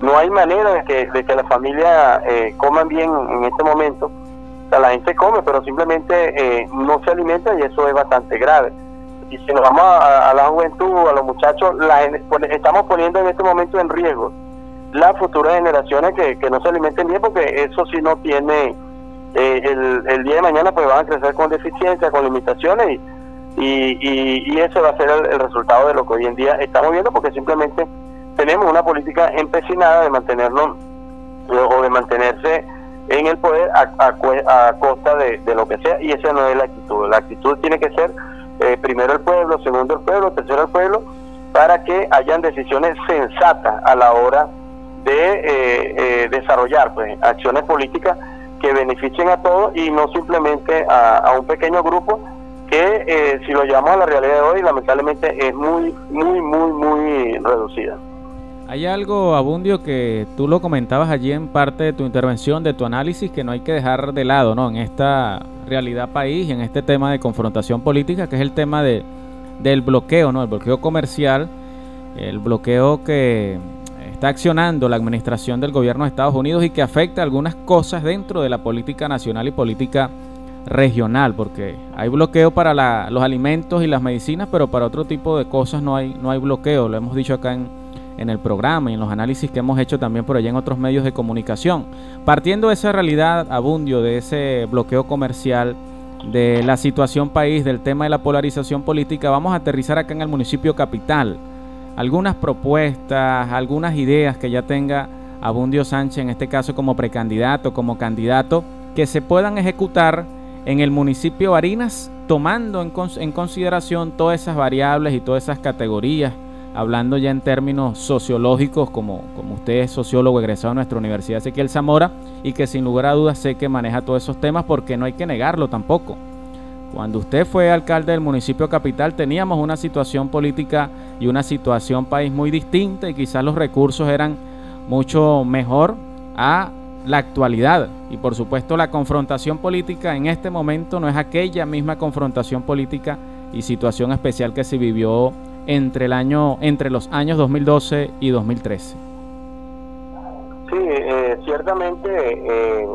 No hay manera de que, de que la familia eh, coman bien en este momento. O sea, la gente come, pero simplemente eh, no se alimenta y eso es bastante grave y si nos vamos a, la juventud, a los muchachos, la, estamos poniendo en este momento en riesgo las futuras generaciones que, no se alimenten bien, porque eso sí no tiene, eh, el, día de mañana pues van a crecer con deficiencias, con limitaciones y, y, eso va a ser el, resultado de lo que hoy en día estamos viendo, porque simplemente tenemos una política empecinada de mantenernos o de mantenerse en el poder a, a, costa de, de, lo que sea y esa no es la actitud. La actitud tiene que ser eh, primero el pueblo, segundo el pueblo, tercero el pueblo, para que hayan decisiones sensatas a la hora de eh, eh, desarrollar pues, acciones políticas que beneficien a todos y no simplemente a, un pequeño grupo que eh, si lo llevamos a la realidad de hoy lamentablemente es muy muy muy muy reducida. Hay algo, Abundio, que tú lo comentabas allí en parte de tu intervención, de tu análisis, que no hay que dejar de lado, ¿no? En esta realidad país en este tema de confrontación política, que es el tema de, del bloqueo, ¿no? El bloqueo comercial, el bloqueo que está accionando la administración del gobierno de Estados Unidos y que afecta algunas cosas dentro de la política nacional y política regional, porque hay bloqueo para los alimentos y las medicinas, pero para otro tipo de cosas no hay, no hay bloqueo. Lo hemos dicho acá en, en el programa y en los análisis que hemos hecho también por allá en otros medios de comunicación. Partiendo de esa realidad, Abundio, de ese bloqueo comercial, de la situación país, del tema de la polarización política, vamos a aterrizar acá en el municipio capital algunas propuestas, algunas ideas que ya tenga Abundio Sánchez, en este caso como precandidato, como candidato, que se puedan ejecutar en el municipio de Barinas, tomando en, consideración todas esas variables y todas esas categorías, hablando ya en términos sociológicos, como, como usted es sociólogo egresado de nuestra Universidad Ezequiel Zamora, y que sin lugar a dudas sé que maneja todos esos temas porque no hay que negarlo tampoco. Cuando usted fue alcalde del municipio capital teníamos una situación política y una situación país muy distinta y quizás los recursos eran mucho mejor a la actualidad. Y por supuesto la confrontación política en este momento no es aquella misma confrontación política y situación especial que se vivió entre el año entre los años 2012 y 2013. Sí, eh, ciertamente eh,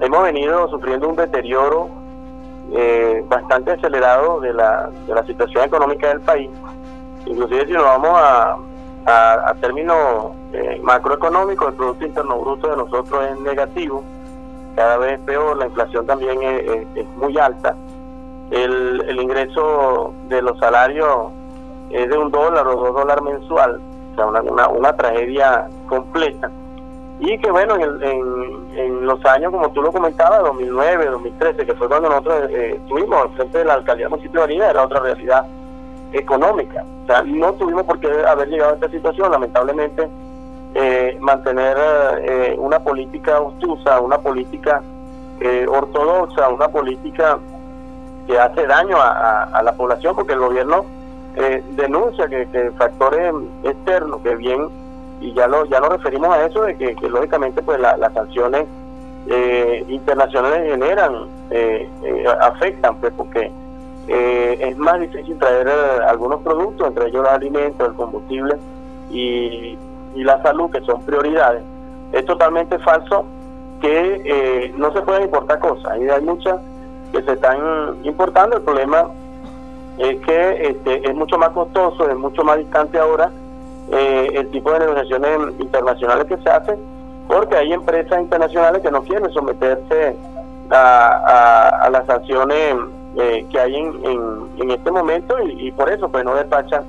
hemos venido sufriendo un deterioro eh, bastante acelerado de la, de la situación económica del país. Inclusive si nos vamos a, a, términos eh, macroeconómicos, el Producto Interno Bruto de nosotros es negativo, cada vez peor, la inflación también es, muy alta, el, el, ingreso de los salarios es de un dólar o dos dólares mensual, o sea, una, una, una tragedia completa y que bueno, en, en, los años, como tú lo comentabas, 2009, 2013, que fue cuando nosotros eh, estuvimos al frente de la alcaldía municipal de era otra realidad económica. O sea, no tuvimos por qué haber llegado a esta situación, lamentablemente, eh, mantener eh, una política obtusa, una política ortodoxa, una política que hace daño a, la población, porque el gobierno denuncia que, factores externos que bien y ya lo ya lo referimos a eso de que, lógicamente pues las sanciones eh, internacionales generan eh, eh, afectan pues porque es más difícil traer algunos productos entre ellos los alimentos el combustible y, y la salud que son prioridades es totalmente falso que no se pueden importar cosas. Y hay muchas que se están importando. El problema es que este, es mucho más costoso es mucho más distante ahora eh, el tipo de negociaciones internacionales que se hacen, porque hay empresas internacionales que no quieren someterse a, las sanciones eh, que hay en, en, este momento y, por eso pues no despachan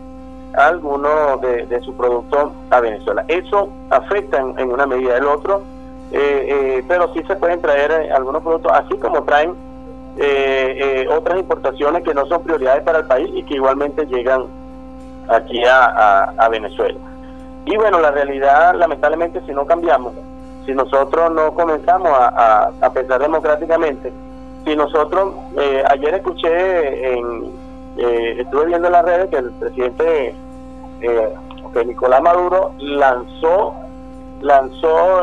algunos de, de sus productos a Venezuela. Eso afecta en, una medida del otro, eh, pero sí se pueden traer algunos productos, así como traen otras importaciones que no son prioridades para el país y que igualmente llegan aquí a, Venezuela. Y bueno, la realidad, lamentablemente, si no cambiamos, si nosotros no comenzamos a, pensar democráticamente, si nosotros, eh, ayer escuché, en, eh, estuve viendo en las redes que el presidente eh, Nicolás Maduro lanzó lanzó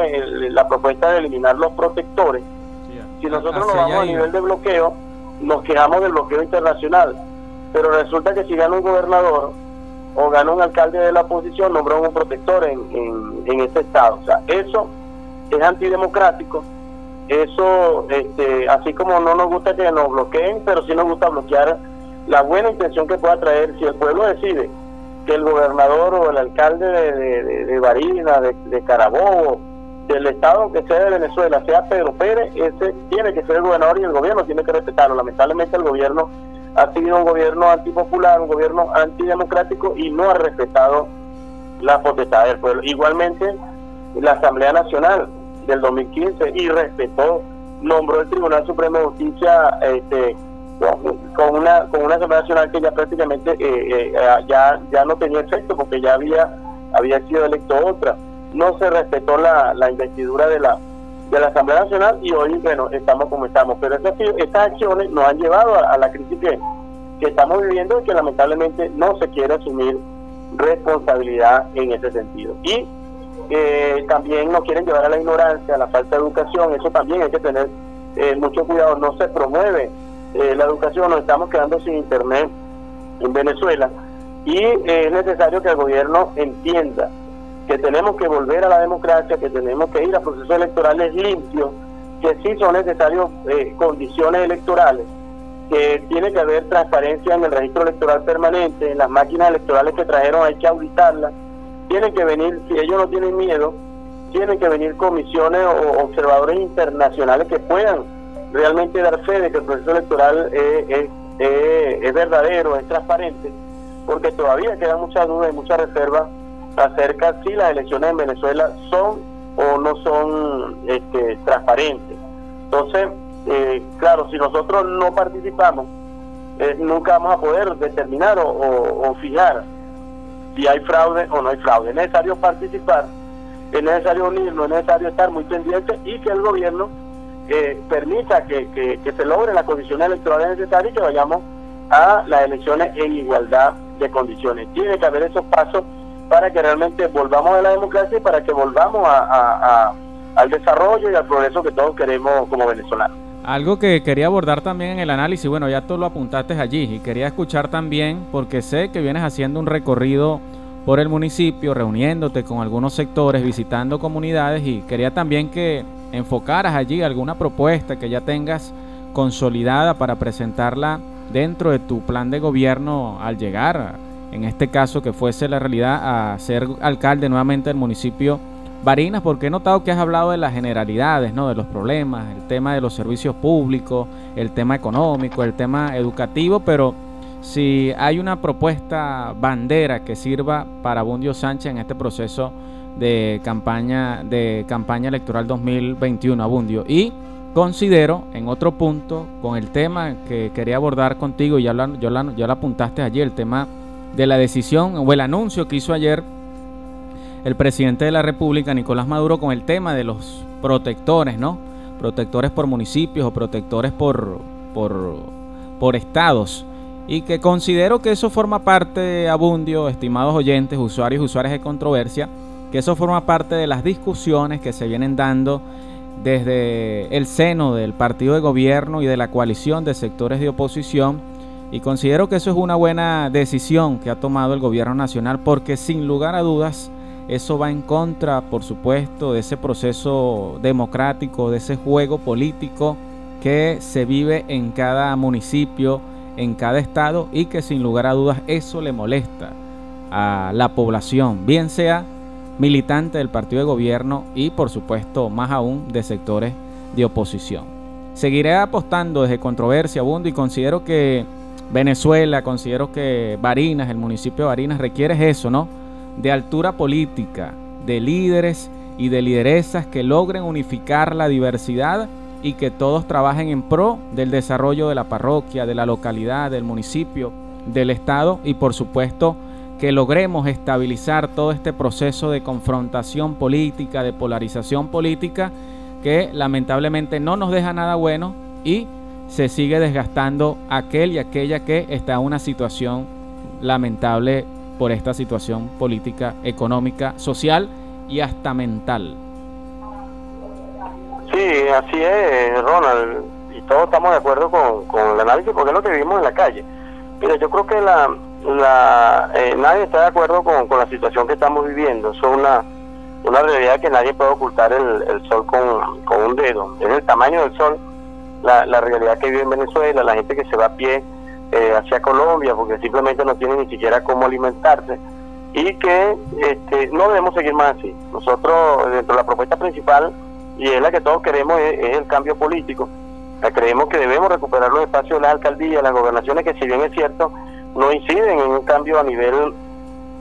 la propuesta de eliminar los protectores. si nosotros nos vamos a nivel de bloqueo, nos quejamos del bloqueo internacional, pero resulta que si gana un gobernador o gana un alcalde de la oposición, nombró un protector en, en, este estado. O sea, eso es antidemocrático. Eso, este, así como no nos gusta que nos bloqueen, pero sí nos gusta bloquear la buena intención que pueda traer. Si el pueblo decide que el gobernador o el alcalde de, de, de, Barina, de, Carabobo, del estado que sea de Venezuela, sea Pedro Pérez, ese tiene que ser el gobernador y el gobierno tiene que respetarlo. Lamentablemente el gobierno ha sido un gobierno antipopular, un gobierno antidemocrático y no ha respetado la potestad del pueblo. Igualmente, la Asamblea Nacional del 2015 y respetó, nombró el Tribunal Supremo de Justicia este, con una con una Asamblea Nacional que ya prácticamente eh, ya ya no tenía efecto porque ya había había sido electo otra. No se respetó la, investidura de la de la Asamblea Nacional y hoy bueno estamos como estamos. Pero esas, estas acciones nos han llevado a, la crisis que, que estamos viviendo y que lamentablemente no se quiere asumir responsabilidad en ese sentido. Y eh, también nos quieren llevar a la ignorancia, a la falta de educación, eso también hay que tener eh, mucho cuidado, no se promueve eh, la educación, nos estamos quedando sin internet en Venezuela y es necesario que el gobierno entienda que tenemos que volver a la democracia, que tenemos que ir a procesos electorales limpios, que sí son necesarias condiciones electorales, que tiene que haber transparencia en el registro electoral permanente, en las máquinas electorales que trajeron hay que auditarlas, tienen que venir, si ellos no tienen miedo, tienen que venir comisiones o observadores internacionales que puedan realmente dar fe de que el proceso electoral es, verdadero, es transparente, porque todavía quedan muchas dudas y muchas reservas acerca si las elecciones en Venezuela son o no son este, transparentes. Entonces, eh, claro, si nosotros no participamos, eh, nunca vamos a poder determinar o fijar si hay fraude o no hay fraude. Es necesario participar, es necesario unirnos, es necesario estar muy pendientes y que el gobierno eh, permita que, que, se logren las condiciones electorales necesarias y que vayamos a las elecciones en igualdad de condiciones. Tiene que haber esos pasos para que realmente volvamos a la democracia y para que volvamos a, al desarrollo y al progreso que todos queremos como venezolanos. Algo que quería abordar también en el análisis, bueno, ya tú lo apuntaste allí y quería escuchar también, porque sé que vienes haciendo un recorrido por el municipio, reuniéndote con algunos sectores, visitando comunidades y quería también que enfocaras allí alguna propuesta que ya tengas consolidada para presentarla dentro de tu plan de gobierno al llegar, en este caso que fuese la realidad, a ser alcalde nuevamente del municipio Barinas, porque he notado que has hablado de las generalidades, ¿no? de los problemas, el tema de los servicios públicos, el tema económico, el tema educativo, pero si hay una propuesta bandera que sirva para Bundio Sánchez en este proceso de campaña de campaña electoral 2021 a Bundio y considero en otro punto con el tema que quería abordar contigo y ya lo, ya lo apuntaste allí el tema de la decisión o el anuncio que hizo ayer el presidente de la República, Nicolás Maduro, con el tema de los protectores, ¿no? Protectores por municipios o protectores por, por, por estados. Y que considero que eso forma parte, Abundio, estimados oyentes, usuarios y usuarias de controversia, que eso forma parte de las discusiones que se vienen dando desde el seno del partido de gobierno y de la coalición de sectores de oposición. Y considero que eso es una buena decisión que ha tomado el gobierno nacional porque sin lugar a dudas eso va en contra, por supuesto, de ese proceso democrático, de ese juego político que se vive en cada municipio, en cada estado y que sin lugar a dudas eso le molesta a la población, bien sea militante del partido de gobierno y por supuesto más aún de sectores de oposición. Seguiré apostando desde controversia, Bundo, y considero que Venezuela, considero que Barinas, el municipio de Barinas requiere eso, ¿no? de altura política, de líderes y de lideresas que logren unificar la diversidad y que todos trabajen en pro del desarrollo de la parroquia, de la localidad, del municipio, del Estado y por supuesto que logremos estabilizar todo este proceso de confrontación política, de polarización política que lamentablemente no nos deja nada bueno y se sigue desgastando aquel y aquella que está en una situación lamentable por esta situación política, económica, social y hasta mental. Sí, así es, Ronald, y todos estamos de acuerdo con, el análisis porque es lo que vivimos en la calle. Mira, yo creo que la, la eh, nadie está de acuerdo con, la situación que estamos viviendo. Es una, realidad que nadie puede ocultar el, sol con, un dedo. Es el tamaño del sol, la, realidad que vive en Venezuela, la gente que se va a pie eh, hacia Colombia porque simplemente no tienen ni siquiera cómo alimentarse y que este, no debemos seguir más así. Nosotros, dentro de la propuesta principal, y es la que todos queremos, es, el cambio político. creemos que debemos recuperar los espacios de las alcaldías, las gobernaciones, que si bien es cierto, no inciden en un cambio a nivel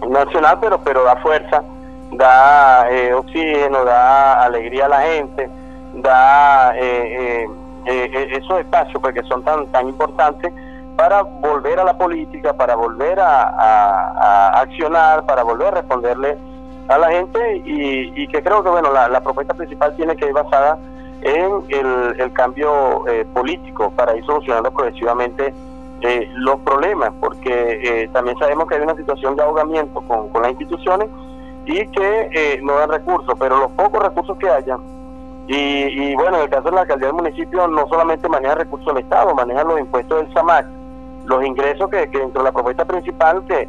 nacional, pero, pero da fuerza, da eh, oxígeno, da alegría a la gente, da... Eh, esos espacios porque pues, son tan, tan importantes para volver a la política, para volver a, accionar, para volver a responderle a la gente y, que creo que bueno la, propuesta principal tiene que ir basada en el, cambio eh, político para ir solucionando progresivamente eh, los problemas, porque eh, también sabemos que hay una situación de ahogamiento con, las instituciones y que no dan recursos, pero los pocos recursos que haya, y, y, bueno, en el caso de la alcaldía del municipio no solamente maneja recursos del Estado, maneja los impuestos del SAMAC, los ingresos que, dentro de la propuesta principal que,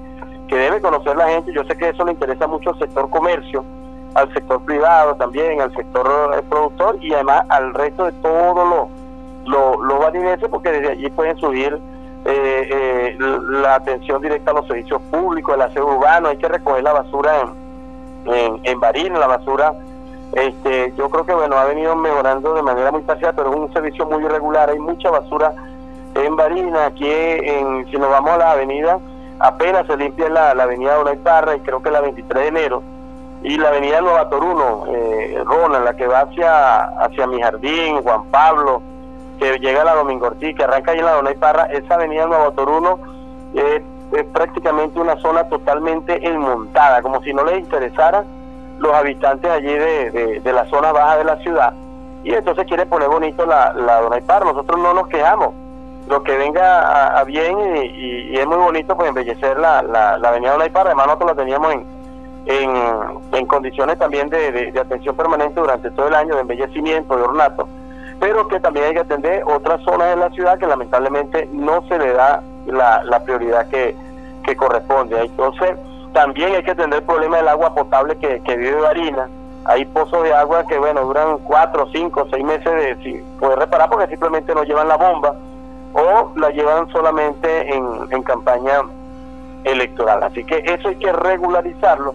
que debe conocer la gente, yo sé que eso le interesa mucho al sector comercio, al sector privado también, al sector eh, productor y además al resto de todos los lo, lo porque desde allí pueden subir eh, eh, la atención directa a los servicios públicos, el aseo urbano, hay que recoger la basura en, en, en Barina, la basura, este, yo creo que bueno, ha venido mejorando de manera muy parcial, pero es un servicio muy irregular, hay mucha basura en Barina, aquí en, si nos vamos a la avenida, apenas se limpia la, la avenida Una Parra y creo que la 23 de enero, y la avenida Nueva Toruno, eh, Rona, la que va hacia, hacia mi jardín, Juan Pablo, que llega a la Domingo Ortiz, que arranca ahí en la Dona Parra, esa avenida Nueva Toruno es prácticamente una zona totalmente enmontada, como si no les interesara los habitantes allí de, de, la zona baja de la ciudad. Y entonces quiere poner bonito la, la Dona Parra. Nosotros no nos quejamos, lo que venga a, bien y, es muy bonito pues embellecer la, la, la avenida Donay además nosotros la teníamos en, en, condiciones también de, atención permanente durante todo el año, de embellecimiento, de ornato, pero que también hay que atender otras zonas de la ciudad que lamentablemente no se le da la, la prioridad que, que corresponde. Entonces, también hay que atender el problema del agua potable que, que vive Barina. Hay pozos de agua que, bueno, duran cuatro, cinco, seis meses de poder reparar porque simplemente no llevan la bomba o la llevan solamente en, campaña electoral. Así que eso hay que regularizarlo.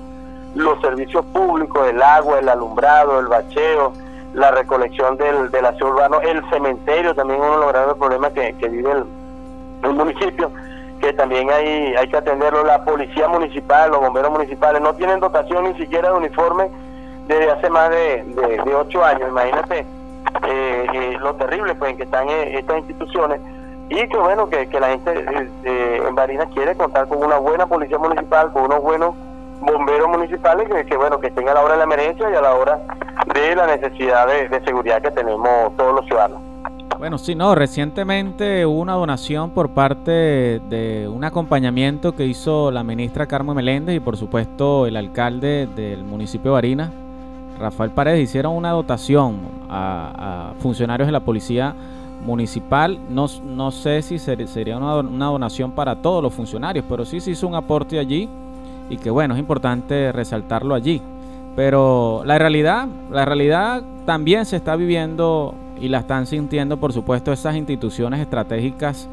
Los servicios públicos, el agua, el alumbrado, el bacheo, la recolección del, del aseo urbano, el cementerio, también uno de los grandes problemas que, vive el, municipio, que también hay, hay que atenderlo. La policía municipal, los bomberos municipales no tienen dotación ni siquiera de uniforme desde hace más de, de, ocho años. Imagínate eh, eh, lo terrible pues en que están eh, estas instituciones y que bueno que, la gente eh, en Barinas quiere contar con una buena policía municipal, con unos buenos bomberos municipales que, bueno que estén a la hora de la emergencia y a la hora de la necesidad de, seguridad que tenemos todos los ciudadanos. Bueno, sí, no, recientemente hubo una donación por parte de un acompañamiento que hizo la ministra Carmen Meléndez y por supuesto el alcalde del municipio de Barinas, Rafael Paredes, hicieron una dotación a, a funcionarios de la policía municipal. No, no sé si sería una, donación para todos los funcionarios, pero sí se hizo un aporte allí y que bueno, es importante resaltarlo allí. Pero la realidad, la realidad también se está viviendo y la están sintiendo, por supuesto, esas instituciones estratégicas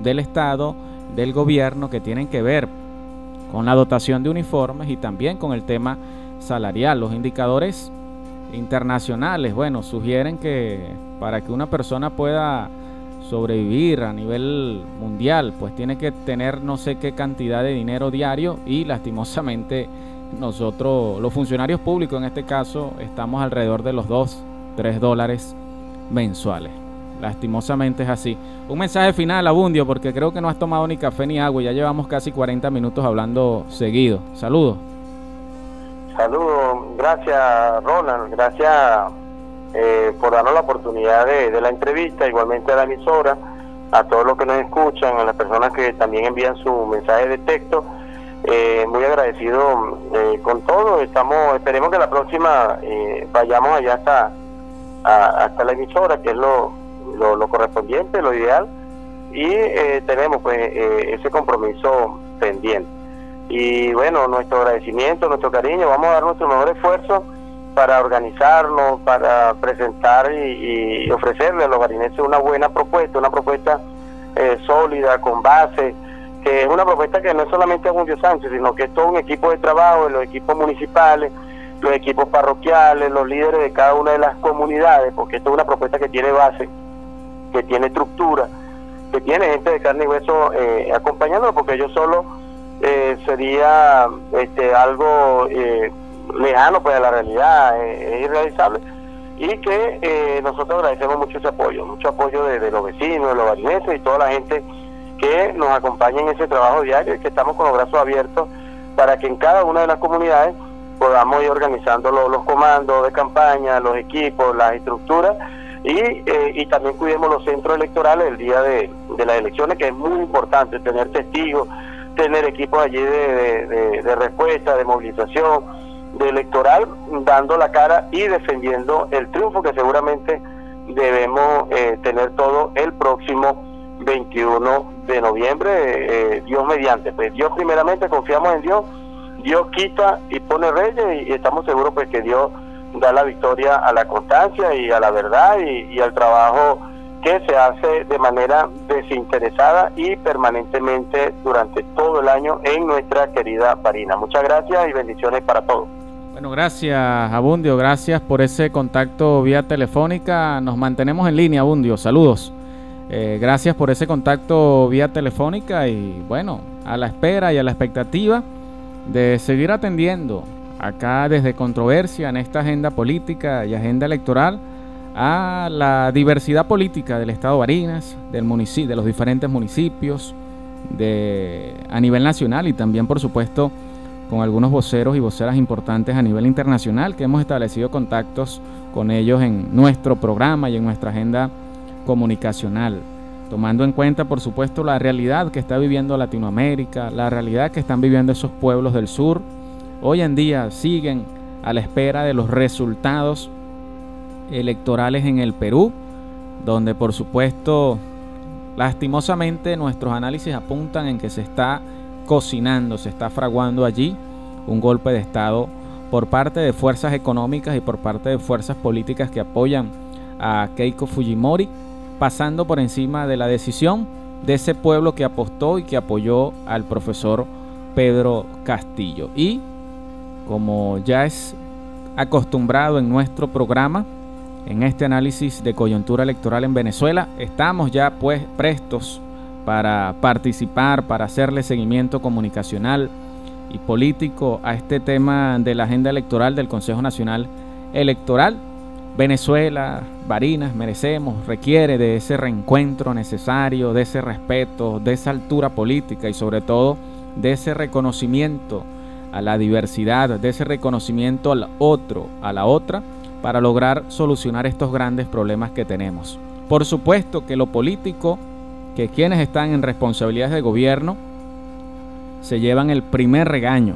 del Estado, del gobierno, que tienen que ver con la dotación de uniformes y también con el tema salarial. Los indicadores internacionales, bueno, sugieren que para que una persona pueda sobrevivir a nivel mundial, pues tiene que tener no sé qué cantidad de dinero diario y lastimosamente nosotros, los funcionarios públicos en este caso, estamos alrededor de los 2, 3 dólares mensuales. Lastimosamente es así. Un mensaje final, Abundio, porque creo que no has tomado ni café ni agua. Ya llevamos casi 40 minutos hablando seguido. Saludos. Saludos, gracias Ronald, gracias eh, por darnos la oportunidad de, la entrevista, igualmente a la emisora, a todos los que nos escuchan, a las personas que también envían su mensaje de texto. Eh, muy agradecido eh, con todo. Estamos, esperemos que la próxima vayamos allá hasta, hasta la emisora, que es lo, lo, correspondiente, lo ideal, y tenemos pues ese compromiso pendiente. Y bueno, nuestro agradecimiento, nuestro cariño, vamos a dar nuestro mejor esfuerzo para organizarnos, para presentar y, ofrecerle a los barineses una buena propuesta, una propuesta eh, sólida, con base, que es una propuesta que no es solamente a Julio Sánchez, sino que es todo un equipo de trabajo, los equipos municipales, los equipos parroquiales, los líderes de cada una de las comunidades, porque esto es una propuesta que tiene base, que tiene estructura, que tiene gente de carne y hueso eh, acompañándolo, porque yo solo eh, sería este, algo eh, lejano pues a la realidad, eh, es irrealizable. y que eh, nosotros agradecemos mucho ese apoyo, mucho apoyo de, los vecinos, de los barineses y toda la gente que nos acompaña en ese trabajo diario y que estamos con los brazos abiertos para que en cada una de las comunidades podamos ir organizando los, comandos de campaña, los equipos, las estructuras y, eh, y también cuidemos los centros electorales el día de, las elecciones, que es muy importante tener testigos, tener equipos allí de, de respuesta, de movilización, de electoral, dando la cara y defendiendo el triunfo que seguramente debemos eh, tener todo el próximo 21 de noviembre, eh, Dios mediante. Pues Dios primeramente confiamos en Dios, Dios quita y pone reyes y, estamos seguros pues que Dios da la victoria a la constancia y a la verdad y, al trabajo que se hace de manera desinteresada y permanentemente durante todo el año en nuestra querida Parina. Muchas gracias y bendiciones para todos. Bueno, gracias Abundio, gracias por ese contacto vía telefónica. Nos mantenemos en línea, Abundio. Saludos. Eh, gracias por ese contacto vía telefónica y bueno, a la espera y a la expectativa de seguir atendiendo acá desde controversia en esta agenda política y agenda electoral a la diversidad política del estado de Barinas, del municipio, de los diferentes municipios, de, a nivel nacional y también por supuesto con algunos voceros y voceras importantes a nivel internacional que hemos establecido contactos con ellos en nuestro programa y en nuestra agenda comunicacional, tomando en cuenta, por supuesto, la realidad que está viviendo Latinoamérica, la realidad que están viviendo esos pueblos del sur. Hoy en día siguen a la espera de los resultados electorales en el Perú, donde por supuesto, lastimosamente nuestros análisis apuntan en que se está cocinando, se está fraguando allí un golpe de Estado por parte de fuerzas económicas y por parte de fuerzas políticas que apoyan a Keiko Fujimori pasando por encima de la decisión de ese pueblo que apostó y que apoyó al profesor Pedro Castillo. Y como ya es acostumbrado en nuestro programa, en este análisis de coyuntura electoral en Venezuela, estamos ya pues prestos para participar, para hacerle seguimiento comunicacional y político a este tema de la agenda electoral del Consejo Nacional Electoral Venezuela, Barinas, merecemos, requiere de ese reencuentro necesario, de ese respeto, de esa altura política y sobre todo de ese reconocimiento a la diversidad, de ese reconocimiento al otro, a la otra, para lograr solucionar estos grandes problemas que tenemos. Por supuesto que lo político, que quienes están en responsabilidades de gobierno, se llevan el primer regaño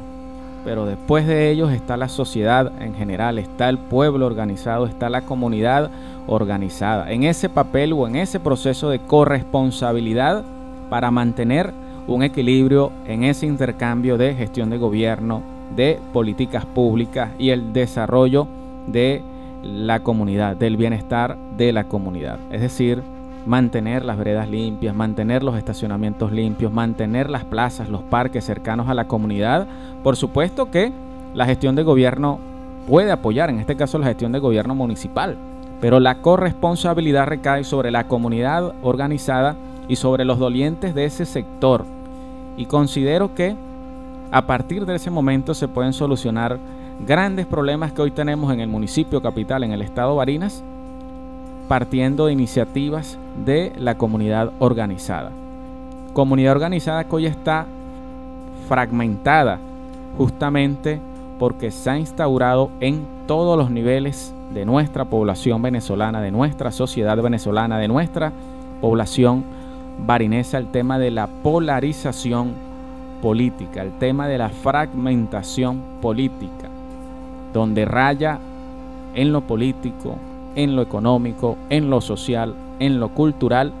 pero después de ellos está la sociedad en general, está el pueblo organizado, está la comunidad organizada. En ese papel o en ese proceso de corresponsabilidad para mantener un equilibrio en ese intercambio de gestión de gobierno, de políticas públicas y el desarrollo de la comunidad, del bienestar de la comunidad. Es decir, mantener las veredas limpias, mantener los estacionamientos limpios, mantener las plazas, los parques cercanos a la comunidad. Por supuesto que la gestión de gobierno puede apoyar, en este caso la gestión de gobierno municipal, pero la corresponsabilidad recae sobre la comunidad organizada y sobre los dolientes de ese sector. Y considero que a partir de ese momento se pueden solucionar grandes problemas que hoy tenemos en el municipio capital, en el estado Barinas, partiendo de iniciativas de la comunidad organizada. Comunidad organizada que hoy está fragmentada justamente porque se ha instaurado en todos los niveles de nuestra población venezolana, de nuestra sociedad venezolana, de nuestra población barinesa, el tema de la polarización política, el tema de la fragmentación política, donde raya en lo político, en lo económico, en lo social, en lo cultural.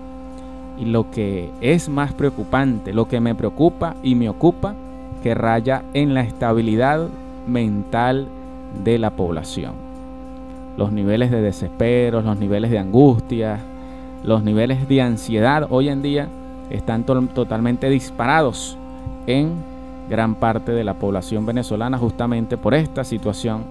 Y lo que es más preocupante, lo que me preocupa y me ocupa, que raya en la estabilidad mental de la población. Los niveles de desespero, los niveles de angustia, los niveles de ansiedad hoy en día están totalmente disparados en gran parte de la población venezolana justamente por esta situación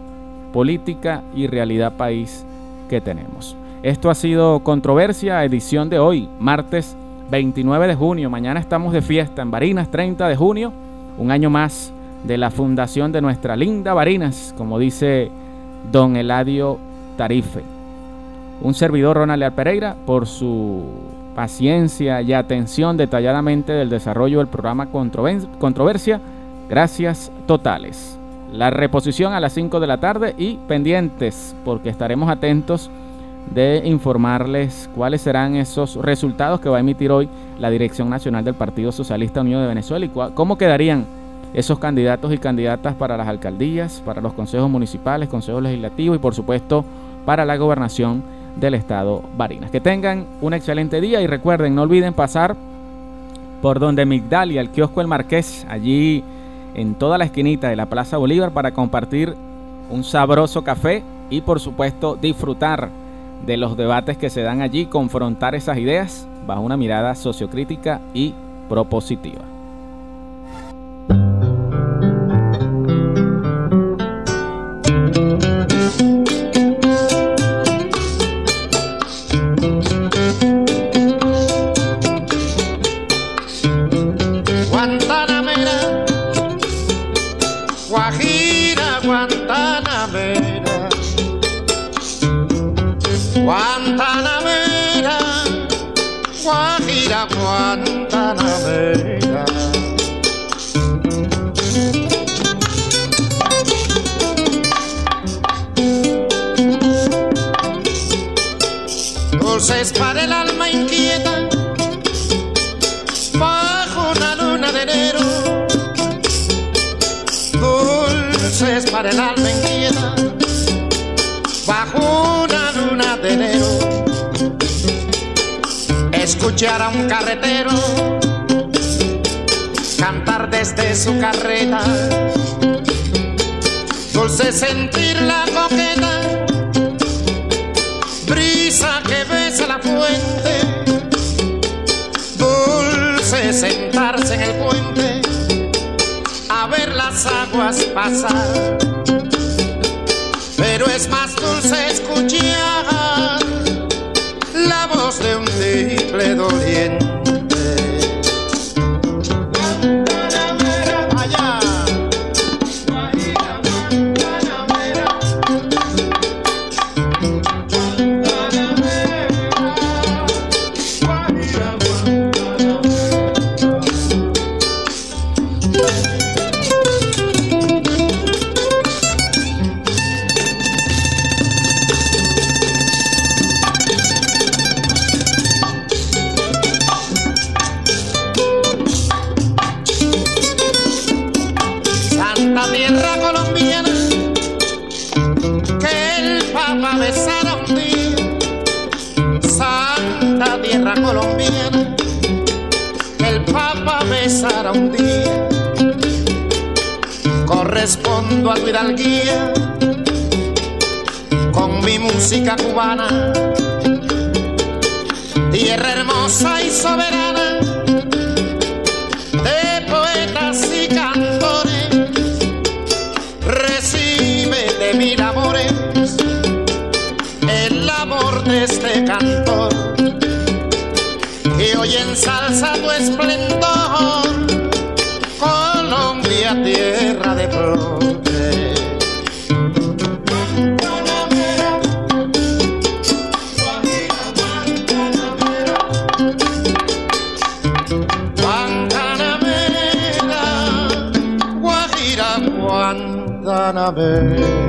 política y realidad país que tenemos. Esto ha sido Controversia, edición de hoy, martes 29 de junio. Mañana estamos de fiesta en Barinas, 30 de junio, un año más de la fundación de nuestra linda Barinas, como dice don Eladio Tarife. un servidor Ronald Leal Pereira por su paciencia y atención detalladamente del desarrollo del programa Controversia. Gracias totales. La reposición a las 5 de la tarde y pendientes porque estaremos atentos de informarles cuáles serán esos resultados que va a emitir hoy la Dirección Nacional del Partido Socialista Unido de Venezuela y cómo quedarían esos candidatos y candidatas para las alcaldías, para los consejos municipales, consejos legislativos y por supuesto para la gobernación del estado Barinas. Que tengan un excelente día y recuerden, no olviden pasar por donde Migdalia, el kiosco El Marqués, allí en toda la esquinita de la Plaza Bolívar para compartir un sabroso café y por supuesto disfrutar de los debates que se dan allí, confrontar esas ideas bajo una mirada sociocrítica y propositiva. Escuchar a un carretero cantar desde su carreta. Dulce sentir la coqueta la fuente, dulce sentarse en el puente a ver las aguas pasar. Pero es más dulce escuchar guía con mi música cubana, tierra hermosa y soberana de poetas y cantores, recibe de mil amores el amor de este cantor y hoy ensalza tu esplendor, another